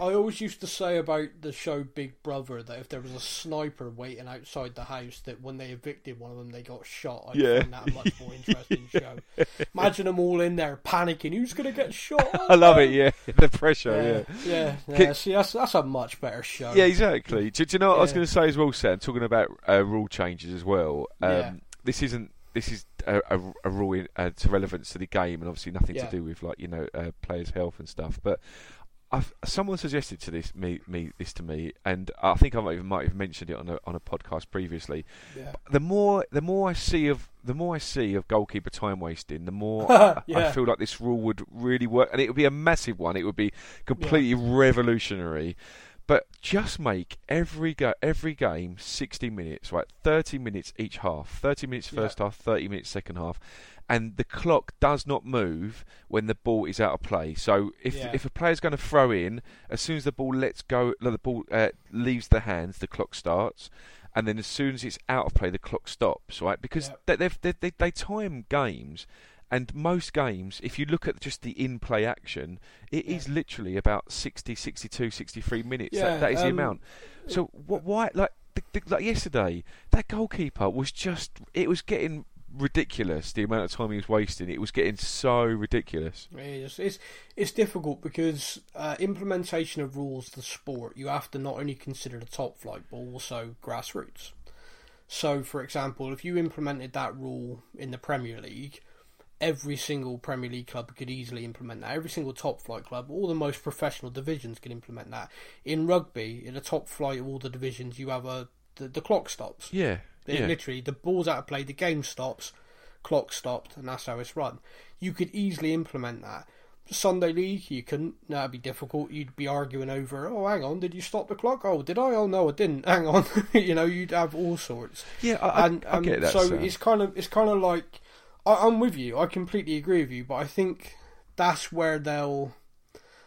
I always used to say about the show Big Brother that if there was a sniper waiting outside the house, that when they evicted one of them, they got shot. I'd Yeah. find that a much more interesting show. Imagine them all in there panicking. Who's going to get shot? I love it. Yeah, the pressure. Yeah, yeah, yeah. Can- See, that's that's a much better show. Yeah, exactly. Do, do you know what I was going to say as well, Sam? Talking about uh, rule changes as well. Um, Yeah. This isn't. This is a, a, a rule in, uh, to relevance to the game, and obviously nothing Yeah. to do with like you know uh, players' health and stuff. But I've, someone suggested to this me, me this to me, and I think I might even might have mentioned it on a on a podcast previously. yeah. The more the more I see of the more I see of goalkeeper time wasting, the more I, I feel like this rule would really work, and it would be a massive one. It would be completely revolutionary. But just make every go every game sixty minutes, right? Thirty minutes each half. Thirty minutes Yeah. first half, thirty minutes second half, and the clock does not move when the ball is out of play. So if Yeah. if a player's going to throw in, as soon as the ball lets go, the ball uh, leaves the hands, the clock starts, and then as soon as it's out of play, the clock stops, right? Because Yep. they, they've, they, they they time games. And most games, if you look at just the in-play action, it is Yeah. literally about 60, 62, 63 minutes. Yeah, that, that is the um, amount. So what? Why? Like, the, the, like yesterday, that goalkeeper was just—it was getting ridiculous. The amount of time he was wasting, it was getting so ridiculous. It's, it's it's difficult because uh, implementation of rules to the sport, you have to not only consider the top flight but also grassroots. So, for example, if you implemented that rule in the Premier League, every single Premier League club could easily implement that. Every single top flight club, all the most professional divisions can implement that. In rugby, in the top flight of all the divisions, you have a the, the clock stops. Yeah, It yeah, Literally, the ball's out of play, the game stops, clock stopped, and that's how it's run. You could easily implement that. Sunday League, you couldn't. That'd be difficult. You'd be arguing over, oh, hang on, did you stop the clock? Oh, did I? Oh, no, I didn't. Hang on. you know, you'd have all sorts. yeah. I, I, and I um, get that. so Sam. it's kind of it's kind of like I, I'm with you. I completely agree with you, but I think that's where they'll.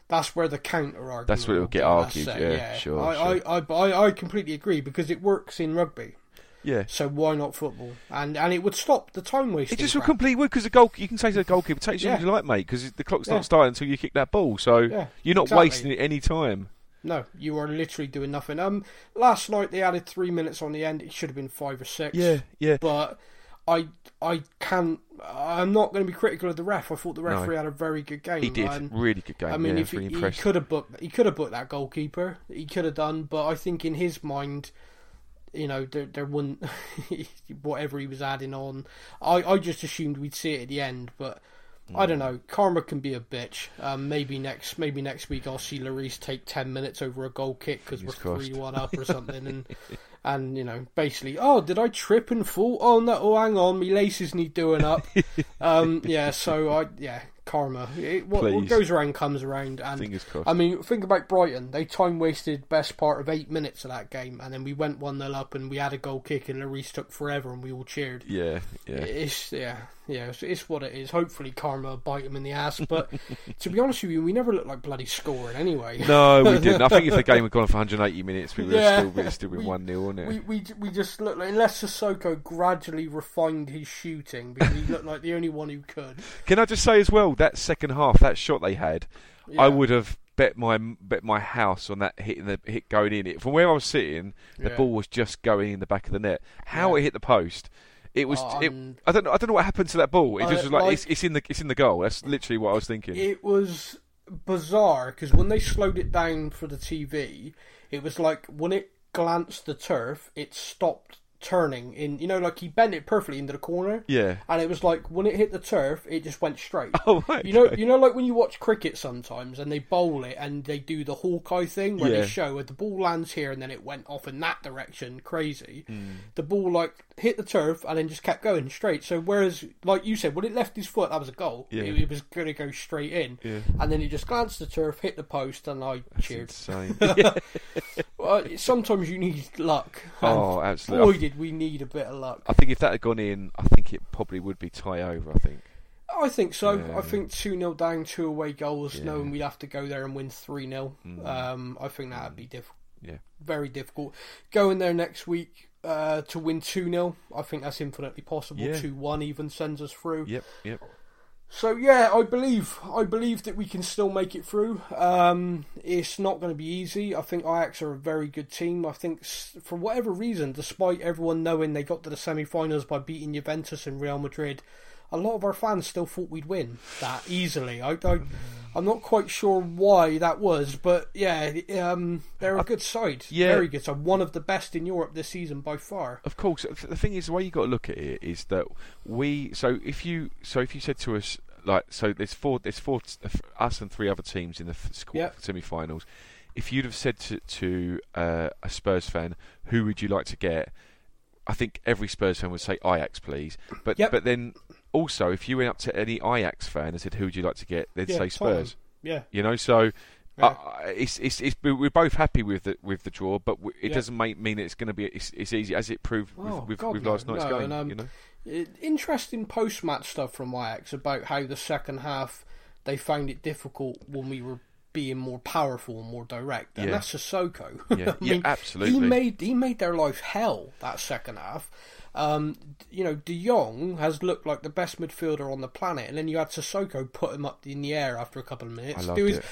That's where the counter argument. That's where it'll get argued, let's yeah, sure, I, sure. I, I, I, I completely agree because it works in rugby. yeah. So why not football? And and it would stop the time wasting. It just would crap. complete wood because the goal. You can say to the goalkeeper, "Take Yeah. as you like, mate," because the clock's Yeah. not starting until you kick that ball. So Yeah, you're not exactly. wasting any time. No, you are literally doing nothing. Um, last night they added three minutes on the end. It should have been five or six. Yeah, yeah. But I I can't. I'm not going to be critical of the ref. I thought the No. referee had a very good game. He did And, really good game. I mean, yeah, if really he, he could have booked, he could have booked that goalkeeper. He could have done, but I think in his mind, you know, there there wouldn't whatever he was adding on. I I just assumed we'd see it at the end, but. I Mm. don't know. Karma can be a bitch. Um, maybe next, maybe next week I'll see Lloris take ten minutes over a goal kick because we're three one up or something, and and you know, basically, oh, did I trip and fall? Oh no, oh hang on, my laces need doing up. um, yeah, so I yeah, karma. It, what, what goes around comes around, and Fingers crossed. I mean, think about Brighton. They time wasted best part of eight minutes of that game, and then we went one nil up, and we had a goal kick, and Lloris took forever, and we all cheered. yeah, yeah. It's yeah, yeah. It's, it's what it is. Hopefully, karma will bite him in the ass. But to be honest with you, we never looked like bloody scoring anyway. No, we didn't. I think if the game had gone for 180 minutes, we would have Yeah. still, we'd still been 1 0, wouldn't it? We, we we just looked like unless Sissoko gradually refined his shooting because he looked like the only one who could. Can I just say as well, that second half, that shot they had, Yeah. I would have bet my bet my house on that hit the hit going in. It from where I was sitting, the Yeah. ball was just going in the back of the net. How Yeah. it hit the post, It was. Oh, it, I don't know. I don't know what happened to that ball. It Uh, just was like, like- it's, it's in the it's in the goal. That's literally what I was thinking. It was bizarre because when they slowed it down for the TV, it was like when it glanced the turf, it stopped turning in. You know, like he bent it perfectly into the corner. yeah. And it was like when it hit the turf, it just went straight. Oh, right, You know, you know, like when you watch cricket sometimes, and they bowl it, and they do the Hawkeye thing where Yeah. they show where the ball lands here, and then it went off in that direction, crazy. Hmm. The ball like hit the turf and then just kept going straight. So whereas, like you said, when it left his foot, that was a goal. Yeah. It, it was going to go straight in, Yeah. and then it just glanced the turf, hit the post, and I It's cheered. Well, sometimes you need luck. Oh, absolutely. Boy, did we need a bit of luck. I think if that had gone in, I think it probably would be tie over. I think. I think so. Yeah. I think 2 0 down, two away goals, Yeah. Mm. knowing we'd have to go there and win 3 0. Um, I think that would be diff- Yeah. very difficult. Going there next week uh, to win 2 0, I think that's infinitely possible. Yeah. 2 1 even sends us through. Yep. Yep. So, yeah, I believe I believe that we can still make it through. Um, it's not going to be easy. I think Ajax are a very good team. I think, for whatever reason, despite everyone knowing they got to the semi finals by beating Juventus and Real Madrid, a lot of our fans still thought we'd win that easily. I, I, I'm not quite sure why that was, but yeah, um, they're a good side. yeah. Very good side. One of the best in Europe this season by far. Of course, the thing is, the way you got to look at it is that we. So if you, so if you said to us, like, so there's four, there's four, us and three other teams in the Yep. semi-finals. If you'd have said to, to uh, a Spurs fan, who would you like to get? I think every Spurs fan would say Ajax, please. But Yep. but then also, if you went up to any Ajax fan and said, who would you like to get? They'd Yeah, say Tottenham. Spurs. Yeah. You know, so. Yeah. Uh, it's, it's, it's, we're both happy with the with the draw, but w- it Yeah. doesn't make, mean it's going to be it's, it's easy as it proved with, Oh, with, God, with no, last night's no, game. and, um, you know, interesting post match stuff from Ajax about how the second half they found it difficult when we were being more powerful and more direct. And Yeah. that's Sissoko. Yeah, I yeah, mean, absolutely. He made he made their life hell that second half. Um, you know, De Jong has looked like the best midfielder on the planet, and then you had Sissoko put him up in the air after a couple of minutes. I loved Do his, it.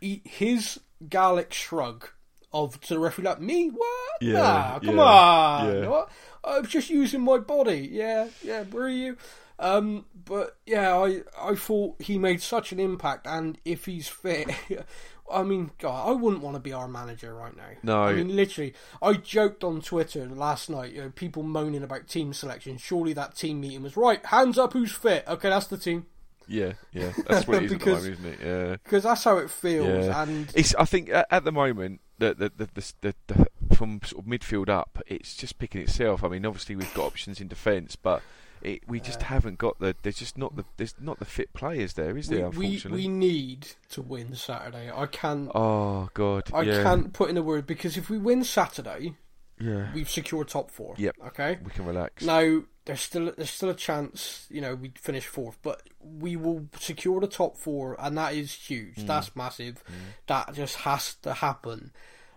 he- his Gallic shrug of to the referee like me what Yeah, nah, come yeah, on yeah. what I was just using my body yeah yeah where are you um but yeah I I thought he made such an impact and if he's fit I mean God I wouldn't want to be our manager right now No. I mean literally I joked on Twitter last night you know, people moaning about team selection surely that team meeting was right hands up who's fit okay that's the team yeah, yeah, that's what it is at the Because- moment, isn't it? Yeah. because that's how it feels Yeah. and It's. I think at, at the moment the the, the the the the from sort of midfield up, it's just picking itself. I mean, obviously we've got options in defence, but it, we just haven't got the. There's just not the. There's not the fit players there, is there? we, Unfortunately. we need to win Saturday I can't oh God. I yeah. can't put in a word because if we win Saturday, Yeah. we've secured top four. Yep. Okay. We can relax. Now there's still there's still a chance, you know, we finish fourth, but we will secure the top four, and that is huge. Mm. That's massive. That just has to happen.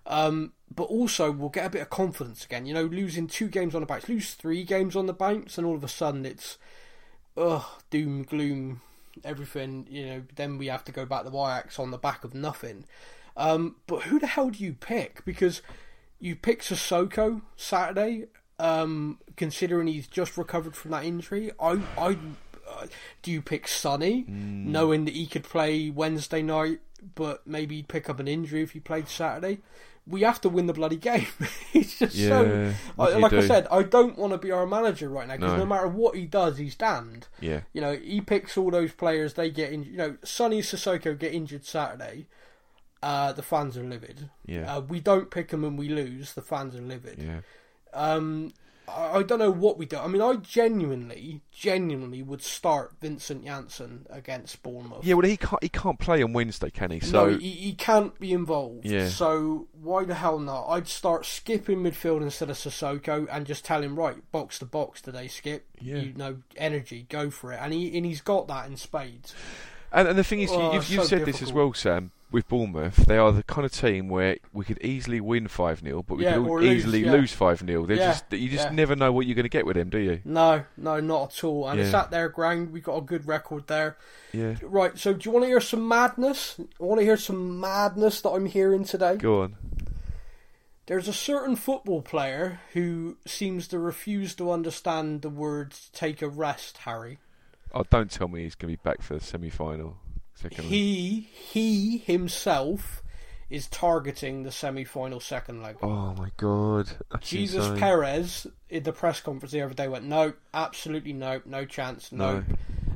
Um, but also we'll get a bit of confidence again. You know, losing two games on the bounce, lose three games on the bounce, and all of a sudden it's, ugh, doom gloom, everything. You know, then we have to go back to Ajax on the back of nothing. Um, but who the hell do you pick? Because you pick Sissoko Saturday, um, considering he's just recovered from that injury. I, I, uh, do you pick Sonny, Mm. knowing that he could play Wednesday night, but maybe he'd pick up an injury if he played Saturday? We have to win the bloody game. it's just Yeah, so. what I, do like I said, I don't want to be our manager right now because No. no. matter what he does, he's damned. Yeah. You know, he picks all those players. They get in. You know, Sonny Sissoko get injured Saturday. Uh, the fans are livid. Yeah. Uh, we don't pick them and we lose. The fans are livid. Yeah. Um, I, I don't know what we do. I mean, I genuinely, genuinely would start Vincent Janssen against Bournemouth. Yeah. Well, he can't. He can't play on Wednesday, can he? So no, he, he can't be involved. Yeah. So why the hell not? I'd start Skipp in midfield instead of Sissoko and just tell him right, box to box today, Skip. Yeah. You know, energy, go for it. And he and he's got that in spades. And, and the thing is, you Oh, you've, you've so said this as well, Sam. With Bournemouth, they are the kind of team where we could easily win five 0 but we Yeah, could al- lose, easily yeah. lose five 0 They're Yeah, just you just yeah. never know what you're going to get with them, do you? No, no, not at all. And it's at their ground. We've got a good record there. Yeah. Right. So, do you want to hear some madness? I want to hear some madness that I'm hearing today. Go on. There's a certain football player who seems to refuse to understand the words "take a rest," Harry. Oh, don't tell me he's going to be back for the semi-final. Second. He he himself is targeting the semi-final second leg. Oh my god. That's Jesus insane. Perez in the press conference the other day went, no, absolutely no, no chance, no. No.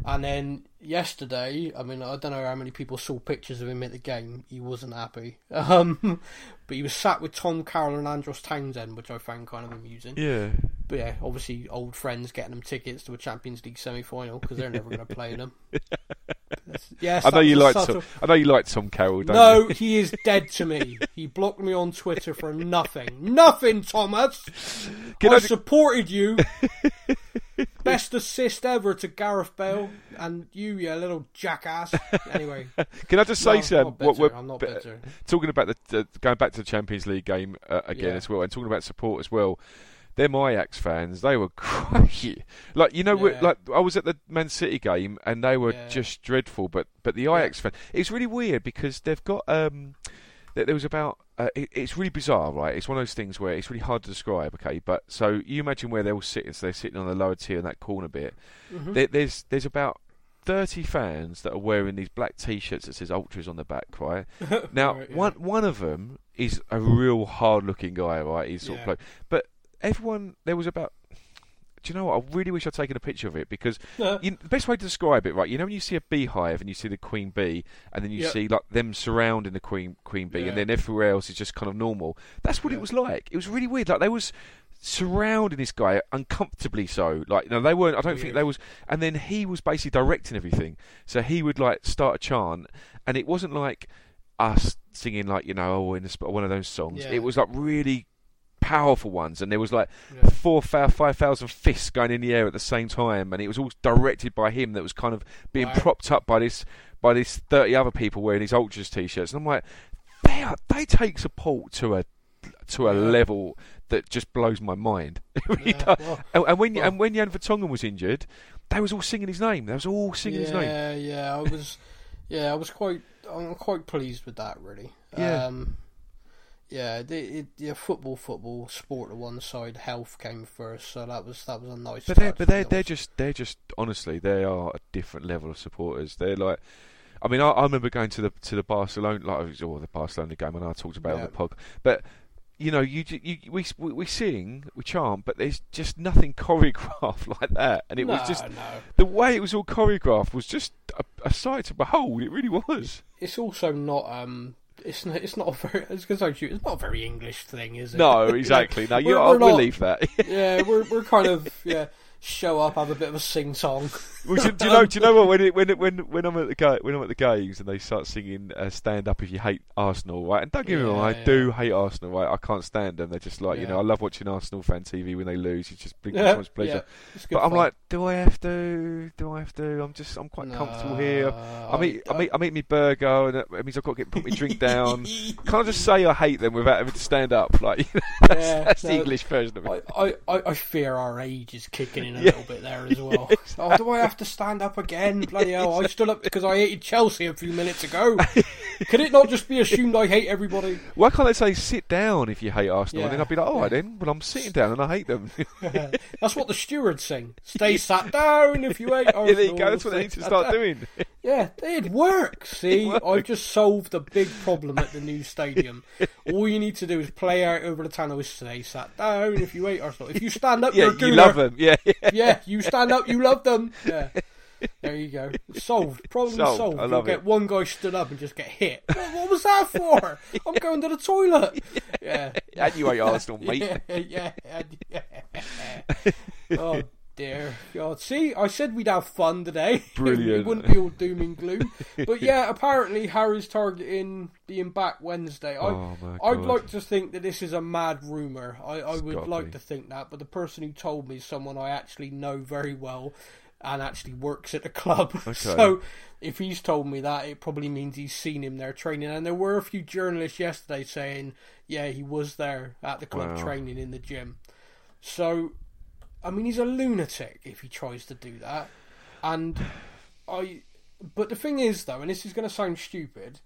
And then yesterday, I mean, I don't know how many people saw pictures of him at the game. He wasn't happy. Um, but he was sat with Tom Carroll and Andros Townsend, which I found kind of amusing. Yeah. But yeah, obviously old friends getting them tickets to a Champions League semi-final because they're never going to play in them. yes, I know you like subtle- Tom. I know you like Tom Carroll. Don't no, you? he is dead to me. He blocked me on Twitter for nothing. Nothing, Thomas. Can I, I- supported you. Best assist ever to Gareth Bale and you, you little jackass. Anyway, Can I just no, say, I'm Sam, not what we're I'm not b- talking about the, the going back to the Champions League game uh, again Yeah. as well, and talking about support as well. Them Ajax fans, they were great. Like you know, Yeah. like I was at the Man City game and they were Yeah. just dreadful. But but the Ajax fan, it's really weird because they've got um, there there was about uh, it, it's really bizarre, right? It's one of those things where it's really hard to describe. Okay, but so you imagine where they're all sitting, so they're sitting on the lower tier in that corner bit. Mhm. There, there's there's about. 30 fans that are wearing these black t-shirts that says ultras on the back right now Right, yeah. one one of them is a real hard looking guy right he's sort Yeah. of like but everyone there was about do you know what I really wish I'd taken a picture of it because you, the best way to describe it right you know when you see a beehive and you see the queen bee and then you Yep. see like them surrounding the queen queen bee Yeah. and then everywhere else is just kind of normal that's what it was like it was really weird like they was surrounding this guy uncomfortably so like you know they weren't I don't think Weird. they was and then he was basically directing everything so he would like start a chant and it wasn't like us singing like you know oh in the, one of those songs Yeah. it was like really powerful ones and there was like Yeah. four five thousand fists going in the air at the same time and it was all directed by him that was kind of being Wow. propped up by this by this 30 other people wearing these ultras t-shirts and I'm like they are, they take support to a to a Yeah. level that just blows my mind really Yeah, well, And, and when well- and when Jan Vertonghen was injured, they was all singing his name. They was all singing his name. yeah, yeah, I was, yeah, I was quite, I'm quite pleased with that, really. Yeah. Um, yeah, the, it, yeah, football, football, sport to one side, health came first, so that was that was a nice. But they're but they're they're just they're just honestly they are a different level of supporters. They're like. I mean, I, I remember going to the to the Barcelona, like was all the Barcelona game, and I talked about it on the pod. But you know, you, you we, we we sing, we chant, but there's just nothing choreographed like that. And it was just no. the way it was all choreographed was just a, a sight to behold. It really was. It's also not um. It's not, it's not a very. I was gonna say, shoot, it's not a very English thing, is it? No, exactly. No, you, we're- I we're not- believe that. yeah, we're we're kind of yeah. Show up, have a bit of a sing song. Well, do, do you know? Do you know what? When it, when it, when when I'm at the ga- when I'm at the games and they start singing uh, "Stand Up If You Hate Arsenal," right? And don't get me wrong, Yeah, I yeah. do hate Arsenal, right? I can't stand them. They're just like you know, I love watching Arsenal fan TV when they lose. It just brings Yeah, so much pleasure. yeah, it's but I'm like, do I have to? Do I have to? I'm just, I'm quite comfortable here. I'm eat, I'm, eat, I'm eating my burger, and that means I've got to get put my drink down. Can't I just say I hate them without having to stand up? Like you know, that's, Yeah, that's the English version of it. I, I, I- I fear our age is kicking in a Yeah. little bit there as well. Oh, do I have to stand up again? Bloody hell! I stood up because I hated Chelsea a few minutes ago. Could it not just be assumed I hate everybody? Why can't they say sit down if you hate Arsenal? And then I'd be like, all right yeah. then. Well, I'm sitting down and I hate them. That's what the stewards sing. Stay sat down if you hate yeah, Arsenal. there you go. That's what they need to start doing. Yeah, it works. See, It works. I've just solved a big problem at the new stadium. All you need to do is play out over the tunnel. Stay sat down if you hate Arsenal. If you stand up, Yeah, you're a you love them. Yeah, yeah. Yeah, you stand up, you love them. Yeah. There you go. Solved. Problem Solved. solved. I You'll love get it. one guy stood up and just get hit. What, what was that for? I'm going to the toilet. Yeah. And you hate Arsenal, mate. Yeah, yeah, yeah. oh dear God. See, I said we'd have fun today. Brilliant. it wouldn't be all doom and gloom. But yeah, apparently Harry's targeting being back Wednesday. I, Oh, my I'd like to think that this is a mad rumour. I, I would like be. to think that, but the person who told me is someone I actually know very well and actually works at the club. Okay. So if he's told me that, it probably means he's seen him there training. And there were a few journalists yesterday saying, yeah, he was there at the club Wow. training in the gym. So, I mean, he's a lunatic if he tries to do that. And I, but the thing is, though, and this is going to sound stupid,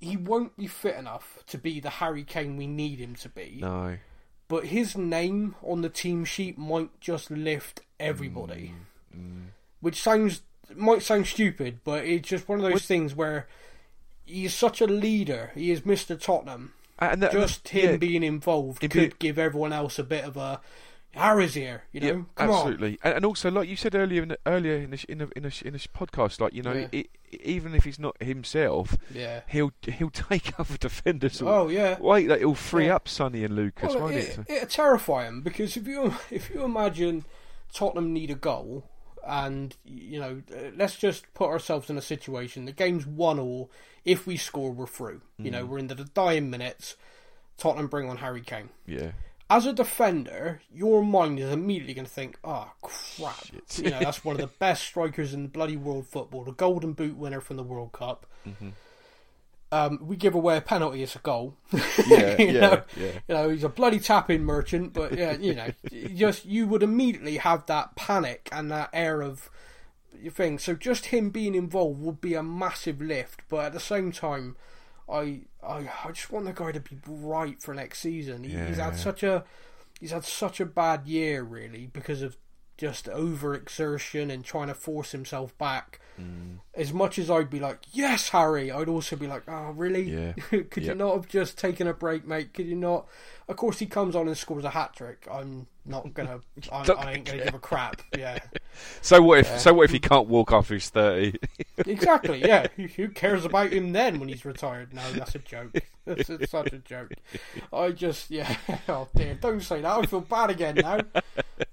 he won't be fit enough to be the Harry Kane we need him to be. No. But his name on the team sheet might just lift everybody, Mm, which sounds might sound stupid, but it's just one of those What- things where he's such a leader. He is Mister Tottenham. And that, Just him yeah, being involved could be- give everyone else a bit of a Harry's here, you know. Absolutely, and, and also like you said earlier in the, earlier in the sh- in the, in sh- in sh- podcast, like you know, Yeah. i even if he's not himself, Yeah. he'll he'll take other defenders. Oh yeah. Wait, like, it'll free Yeah. up Sonny and Lucas, Well, won't it, it? it'd terrify him because if you if you imagine Tottenham need a goal and you know uh, let's just put ourselves in a situation the game's one all if we score we're through you Mm. know we're into the dying minutes Tottenham bring on Harry Kane Yeah, as a defender your mind is immediately going to think oh crap Shit. you know that's one of the best strikers in bloody world football the golden boot winner from the World Cup Mm-hmm. um, we give away a penalty it's a goal yeah, You yeah, know? yeah. you know, he's a bloody tapping merchant, but yeah, you know, just you would immediately have that panic and that air of thing. So just him being involved would be a massive lift, but at the same time, I I, I just want the guy to be right for next season. He, He's Yeah. had such a he's had such a bad year really because of just overexertion and trying to force himself back. Mm. As much as I'd be like, yes, Harry, I'd also be like, oh, really? Yeah. Could you not have just taken a break, mate? Could you not? Of course, he comes on and scores a hat trick. I'm not gonna. I, Don't I ain't gonna give a crap. Yeah, So what if? Yeah. So what if he can't walk after he's thirty? exactly. Yeah, who who cares about him then when he's retired? No, that's a joke. That's such a joke. I just, yeah. Oh dear, don't say that. I feel bad again now.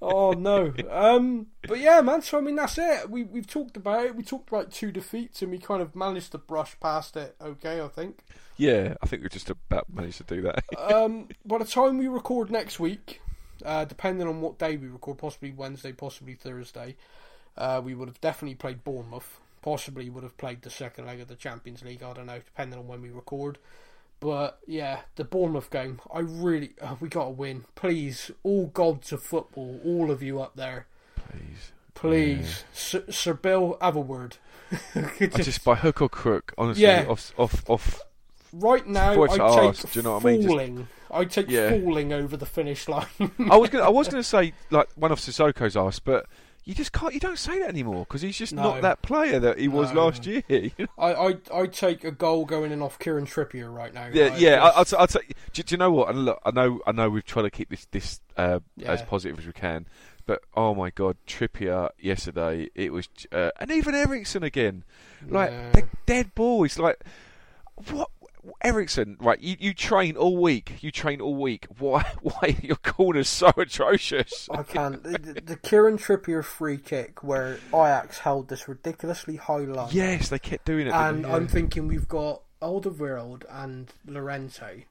Oh no. Um, but yeah, man. So I mean, that's it. We we've talked about it. We talked about two defeats, and we kind of managed to brush past it. Okay, I think. Yeah, I think we just about managed to do that. um, by the time we record next week, uh, depending on what day we record, possibly Wednesday, possibly Thursday, uh, we would have definitely played Bournemouth. Possibly would have played the second leg of the Champions League. I don't know, depending on when we record. But yeah, the Bournemouth game, I really, uh, we got to win. Please, all gods of football, all of you up there, Please, please, Sir, Sir Bill, have a word. I just by hook or crook, honestly, Yeah. off, off, off. Right now, I take ask, do you know what I mean? Just- falling. I take Yeah. falling over the finish line. I was gonna, I was gonna say like one of Sissoko's ass, but you just can't, you don't say that anymore because he's just No. not that player that he was No. last year. you know? I, I I take a goal going in off Kieran Trippier right now. Yeah, I yeah. I, just- I'll, I'll say, do, do you know what? And look, I know, I know, we've tried to keep this this uh, as positive as we can, but oh my god, Trippier yesterday, it was, uh, and even Eriksen again, like Yeah. the dead ball. It's like what. Eriksen, right? You, you train all week. You train all week. Why? Why are your corners so atrocious? I can't. The, the- Kieran Trippier free kick where Ajax held this ridiculously high line. Yes, they kept doing it. And they? I'm thinking we've got Alderweireld and Llorente.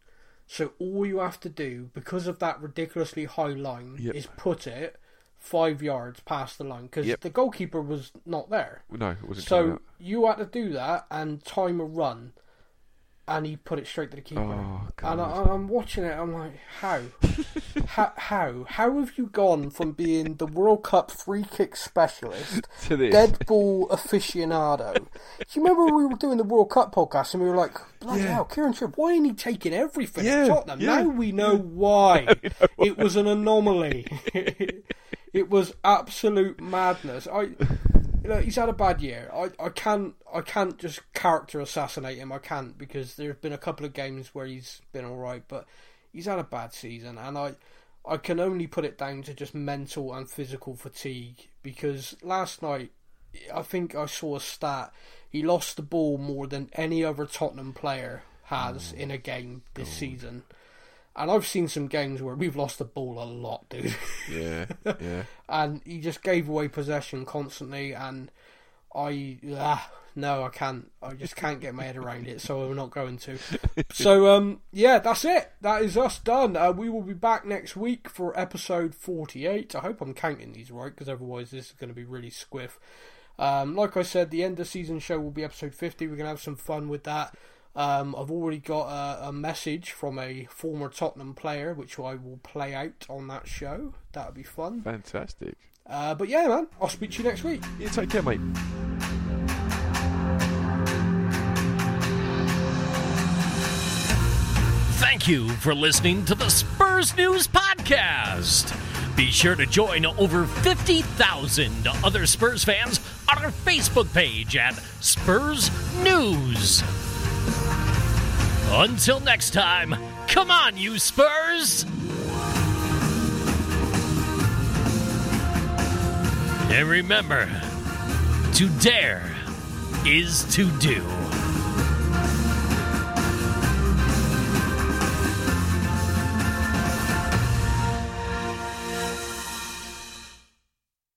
So all you have to do, because of that ridiculously high line, Yep. is put it five yards past the line because Yep. the goalkeeper was not there. no, it wasn't. So you had to do that and time a run, and he put it straight to the keeper. Oh, and, I, I'm watching it. I'm like, how? how? How? How have you gone from being the World Cup free kick specialist, to this. dead ball aficionado? Do you remember when we were doing the World Cup podcast and we were like, bloody Yeah. hell, Kieran Tripp, why ain't he taking everything Yeah, Tottenham? yeah. Now we know why. It was an anomaly. it was absolute madness. I he's had a bad year. I, I can't I can't just character assassinate him. I can't because there's been a couple of games where he's been all right, but he's had a bad season, and I I can only put it down to just mental and physical fatigue. Because last night, I think I saw a stat. He lost the ball more than any other Tottenham player has oh, in a game this season. And I've seen some games where we've lost the ball a lot, dude. Yeah, yeah. and he just gave away possession constantly and I ah, no I can't. I just can't get my head around it so I'm not going to. So um yeah that's it. That is us done. Uh, we will be back next week for episode 48 I hope I'm counting these right because otherwise this is going to be really squiff. Um, like I said the end of season show will be episode 50 we're going to have some fun with that um, I've already got a, a message from a former Tottenham player, which I will play out on that show. That'll be fun. Fantastic. Uh, but yeah, man, I'll speak to you next week. Yeah, take care, mate. Thank you for listening to the Spurs News Podcast. Be sure to join over 50,000 other Spurs fans on our Facebook page at Spurs News. Until next time, come on, you Spurs! And remember, to dare is to do.